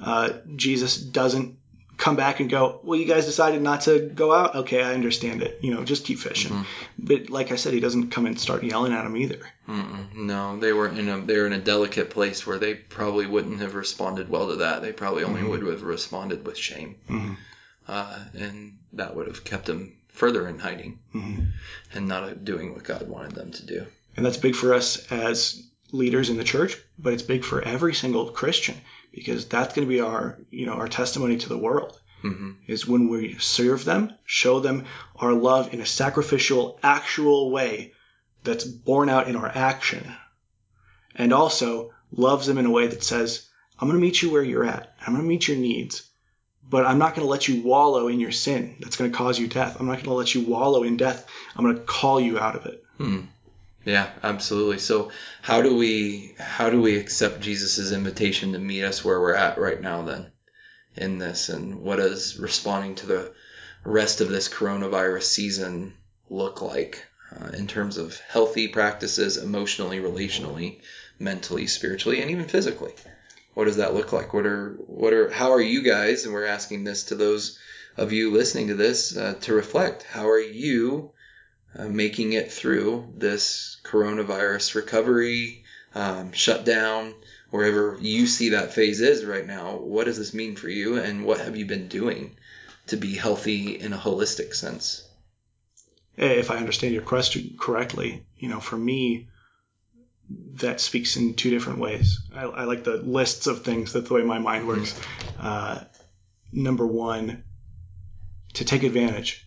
uh, Jesus doesn't come back and go, well, you guys decided not to go out. Okay, I understand it. You know, just keep fishing. Mhm. But like I said, he doesn't come and start yelling at them either. Mm-mm. No, they were in a they were in a delicate place where they probably wouldn't have responded well to that. They probably only Mhm. would have responded with shame, hmm uh, and that would have kept them further in hiding hmm and not doing what God wanted them to do. And that's big for us as leaders in the church, but it's big for every single Christian because that's going to be our, you know, our testimony to the world hmm is when we serve them, show them our love in a sacrificial, actual way that's borne out in our action. And also loves them in a way that says, I'm going to meet you where you're at. I'm going to meet your needs, but I'm not going to let you wallow in your sin. That's going to cause you death. I'm not going to let you wallow in death. I'm going to call you out of it. Hmm. Yeah, absolutely. So how do we how do we accept Jesus's invitation to meet us where we're at right now then in this and what does responding to the rest of this coronavirus season look like uh, in terms of healthy practices, emotionally, relationally, mentally, spiritually, and even physically? What does that look like? What are what are how are you guys? And we're asking this to those of you listening to this uh, to reflect. How are you uh, making it through this coronavirus recovery, um, shutdown, wherever you see that phase is right now? What does this mean for you, and what have you been doing to be healthy in a holistic sense? If I understand your question correctly, you know, for me, that speaks in two different ways. I, I like the lists of things. That's the way my mind works. Uh, number one, to take advantage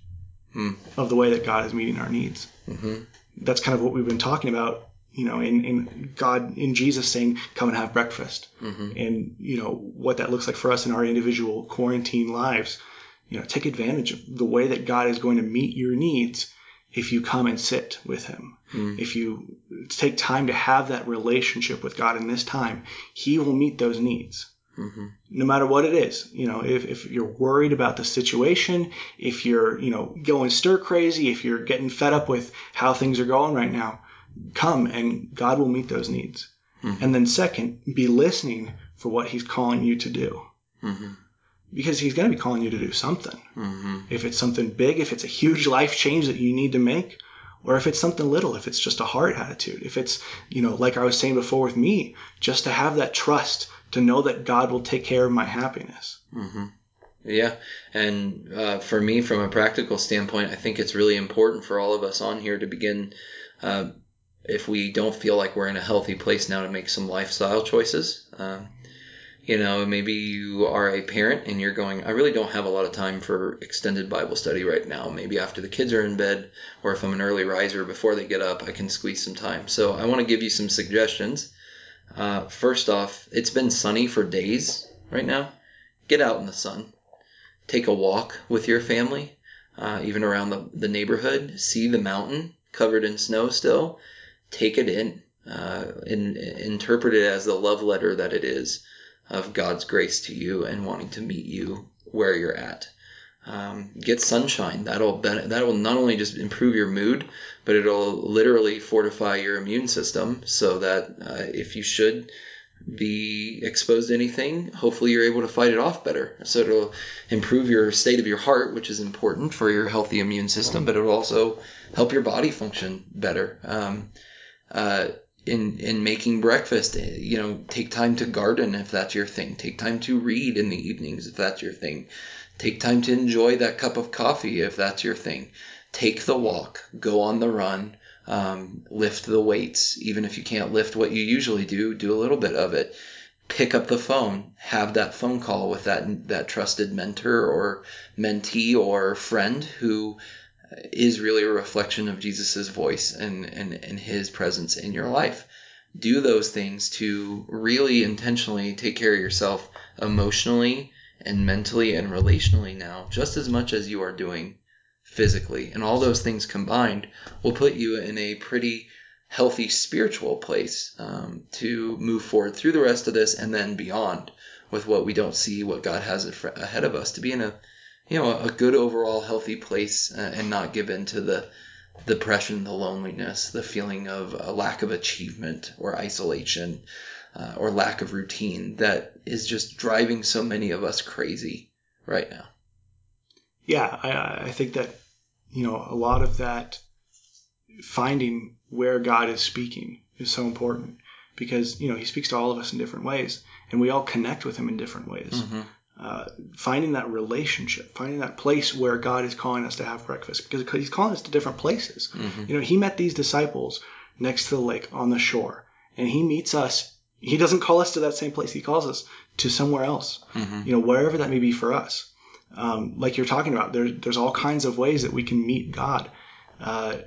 Hmm. of the way that God is meeting our needs. hmm That's kind of what we've been talking about. You know, in, in God, in Jesus saying, "Come and have breakfast," hmm and you know what that looks like for us in our individual quarantine lives. You know, take advantage of the way that God is going to meet your needs if you come and sit with Him. Mm. If you take time to have that relationship with God in this time, He will meet those needs hmm no matter what it is. You know, if, if you're worried about the situation, if you're, you know, going stir crazy, if you're getting fed up with how things are going right now, come and God will meet those needs. Mhm. And then second, be listening for what he's calling you to do. hmm Because he's going to be calling you to do something. hmm If it's something big, if it's a huge life change that you need to make, or if it's something little, if it's just a heart attitude, if it's, you know, like I was saying before with me, just to have that trust to know that God will take care of my happiness. Mm-hmm. Yeah, and uh, for me, from a practical standpoint, I think it's really important for all of us on here to begin. Uh, if we don't feel like we're in a healthy place now, to make some lifestyle choices. Um, you know, maybe you are a parent and you're going, I really don't have a lot of time for extended Bible study right now. Maybe after the kids are in bed, or if I'm an early riser before they get up, I can squeeze some time. So I want to give you some suggestions. Uh, first off, it's been sunny for days right now. Get out in the sun. Take a walk with your family, uh, even around the, the neighborhood. See the mountain covered in snow still. Take it in. Uh, and interpret it as the love letter that it is of God's grace to you and wanting to meet you where you're at. Um, get sunshine. That'll that will not only just improve your mood, but it'll literally fortify your immune system so that uh, if you should be exposed to anything, hopefully you're able to fight it off better. So it'll improve your state of your heart, which is important for your healthy immune system, but it'll also help your body function better. Um, uh, in in making breakfast, eh, you know, take time to garden if that's your thing. Take time to read in the evenings if that's your thing. Take time to enjoy that cup of coffee if that's your thing. Take the walk, go on the run, um, lift the weights. Even if you can't lift what you usually do, do a little bit of it. Pick up the phone, have that phone call with that that trusted mentor or mentee or friend who is really a reflection of Jesus's voice and, and, and his presence in your life. Do those things to really intentionally take care of yourself emotionally and mentally and relationally now, just as much as you are doing physically. And all those things combined will put you in a pretty healthy spiritual place um, to move forward through the rest of this and then beyond with what we don't see, what God has ahead of us to be in a you know a good overall healthy place uh, and not give in to the depression, the loneliness, the feeling of a lack of achievement or isolation uh, or lack of routine that is just driving so many of us crazy right now. Yeah, I, I think that, you know, a lot of that finding where God is speaking is so important because, you know, he speaks to all of us in different ways and we all connect with him in different ways. Mm-hmm. Uh, finding that relationship, finding that place where God is calling us to have breakfast because he's calling us to different places. Mm-hmm. You know, he met these disciples next to the lake on the shore and he meets us. He doesn't call us to that same place. He calls us to somewhere else, Mm-hmm. you know, wherever that may be for us. Um, like you're talking about, there, there's all kinds of ways that we can meet God. Uh,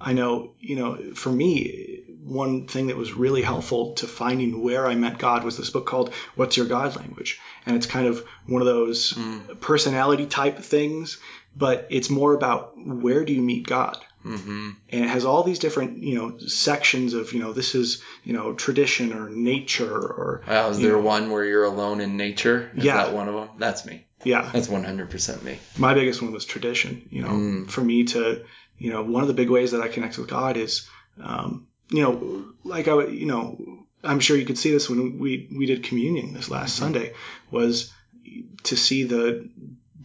I know, you know, for me, one thing that was really helpful to finding where I met God was this book called What's Your God Language? And it's kind of one of those Mm. personality type things, but it's more about where do you meet God? Mm-hmm. and it has all these different you know sections of you know this is you know tradition or nature or Wow, is there know, one where you're alone in nature? Is Yeah. that one of them? That's me. Yeah. That's 100% me. My biggest one was tradition. You know, Mm. for me to, you know, one of the big ways that I connect with God is, um, you know, like I, would- you know, I'm sure you could see this when we we did communion this last Mhm. Sunday was to see the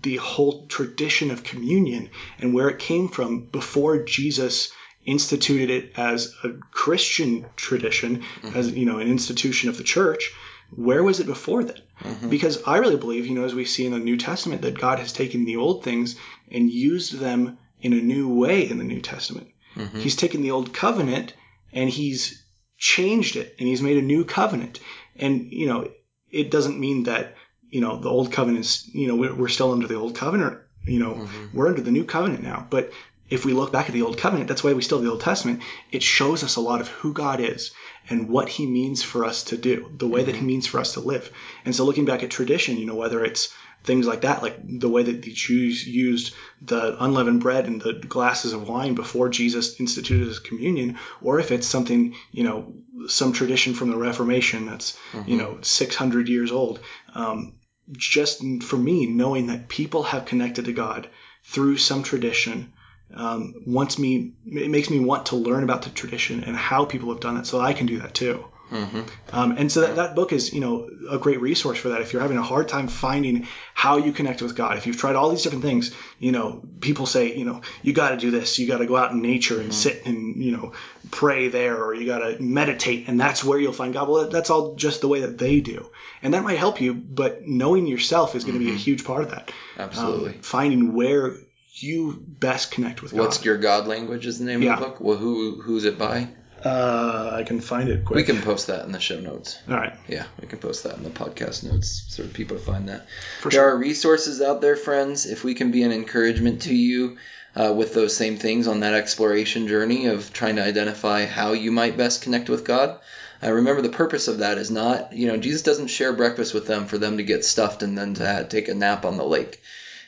the whole tradition of communion and where it came from before Jesus instituted it as a Christian tradition, as you know, an institution of the church. Where was it before then? Mhm. Because I really believe, you know, as we see in the New Testament, that God has taken the old things and used them in a new way in the New Testament. Mhm. He's taken the old covenant and he's changed it and he's made a new covenant. And, you know, it doesn't mean that, you know, the old covenant is, you know, we're, we're still under the old covenant, you know, Mhm. we're under the new covenant now. But if we look back at the old covenant, that's why we still have the Old Testament. It shows us a lot of who God is and what he means for us to do, the way that he means for us to live. And so looking back at tradition, you know, whether it's things like that, like the way that the Jews used the unleavened bread and the glasses of wine before Jesus instituted his communion, or if it's something, you know, some tradition from the Reformation that's, you know, 600 years old. Um, just for me, knowing that people have connected to God through some tradition um, wants me, it makes me want to learn about the tradition and how people have done it so I can do that too. Mhm. Um, and so that, that book is, you know, a great resource for that. If you're having a hard time finding how you connect with God, if you've tried all these different things, you know, people say, you know, you got to do this. You got to go out in nature and sit and, you know, pray there, or you got to meditate, and that's where you'll find God. Well, that's all just the way that they do, and that might help you. But knowing yourself is going to be a huge part of that. Absolutely. Um, finding where you best connect with God. What's your God language is the name Yeah. of the book? Well, who who's it by? Uh, I can find it quick. We can post that in the show notes. All right. Yeah, we can post that in the podcast notes so people find that. For there sure. are resources out there, friends. If we can be an encouragement to you uh, with those same things on that exploration journey of trying to identify how you might best connect with God. Uh, remember, the purpose of that is not, you know, Jesus doesn't share breakfast with them for them to get stuffed and then to take a nap on the lake.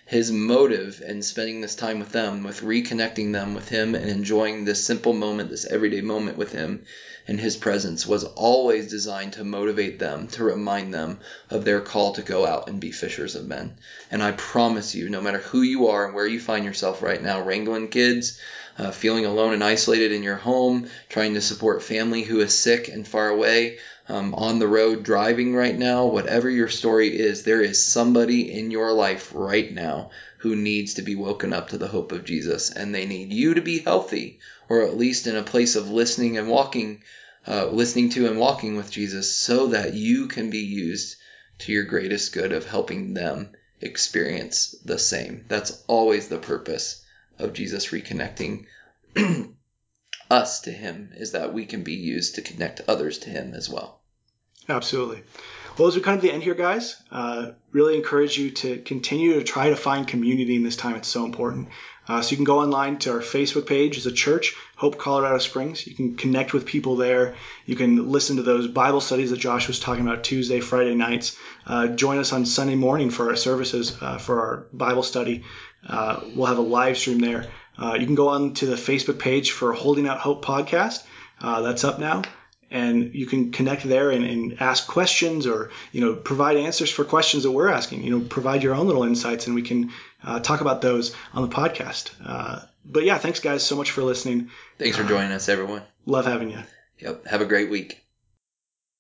His motive in spending this time with them, with reconnecting them with Him and enjoying this simple moment, this everyday moment with Him and His presence, was always designed to motivate them, to remind them of their call to go out and be fishers of men. And I promise you, no matter who you are and where you find yourself right now, wrangling kids, uh, feeling alone and isolated in your home, trying to support family who is sick and far away, um, on the road driving right now, whatever your story is, there is somebody in your life right now who needs to be woken up to the hope of Jesus, and they need you to be healthy, or at least in a place of listening and walking, uh, listening to and walking with Jesus, so that you can be used to your greatest good of helping them experience the same. That's always the purpose of Jesus reconnecting [clears throat] us to Him, is that we can be used to connect others to Him as well. Absolutely. Well, as we come to the end here, guys, uh, really encourage you to continue to try to find community in this time. It's so important. Uh, so you can go online to our Facebook page as a church, Hope Colorado Springs. You can connect with people there. You can listen to those Bible studies that Josh was talking about Tuesday, Friday nights. Uh, join us on Sunday morning for our services uh, for our Bible study. Uh, we'll have a live stream there. Uh, you can go on to the Facebook page for Holding Out Hope podcast. Uh, that's up now and you can connect there and, and, ask questions or you know provide answers for questions that we're asking you know provide your own little insights and we can uh, talk about those on the podcast uh, but yeah thanks guys so much for listening Thanks for joining us, everyone. love having you Yep. Have a great week.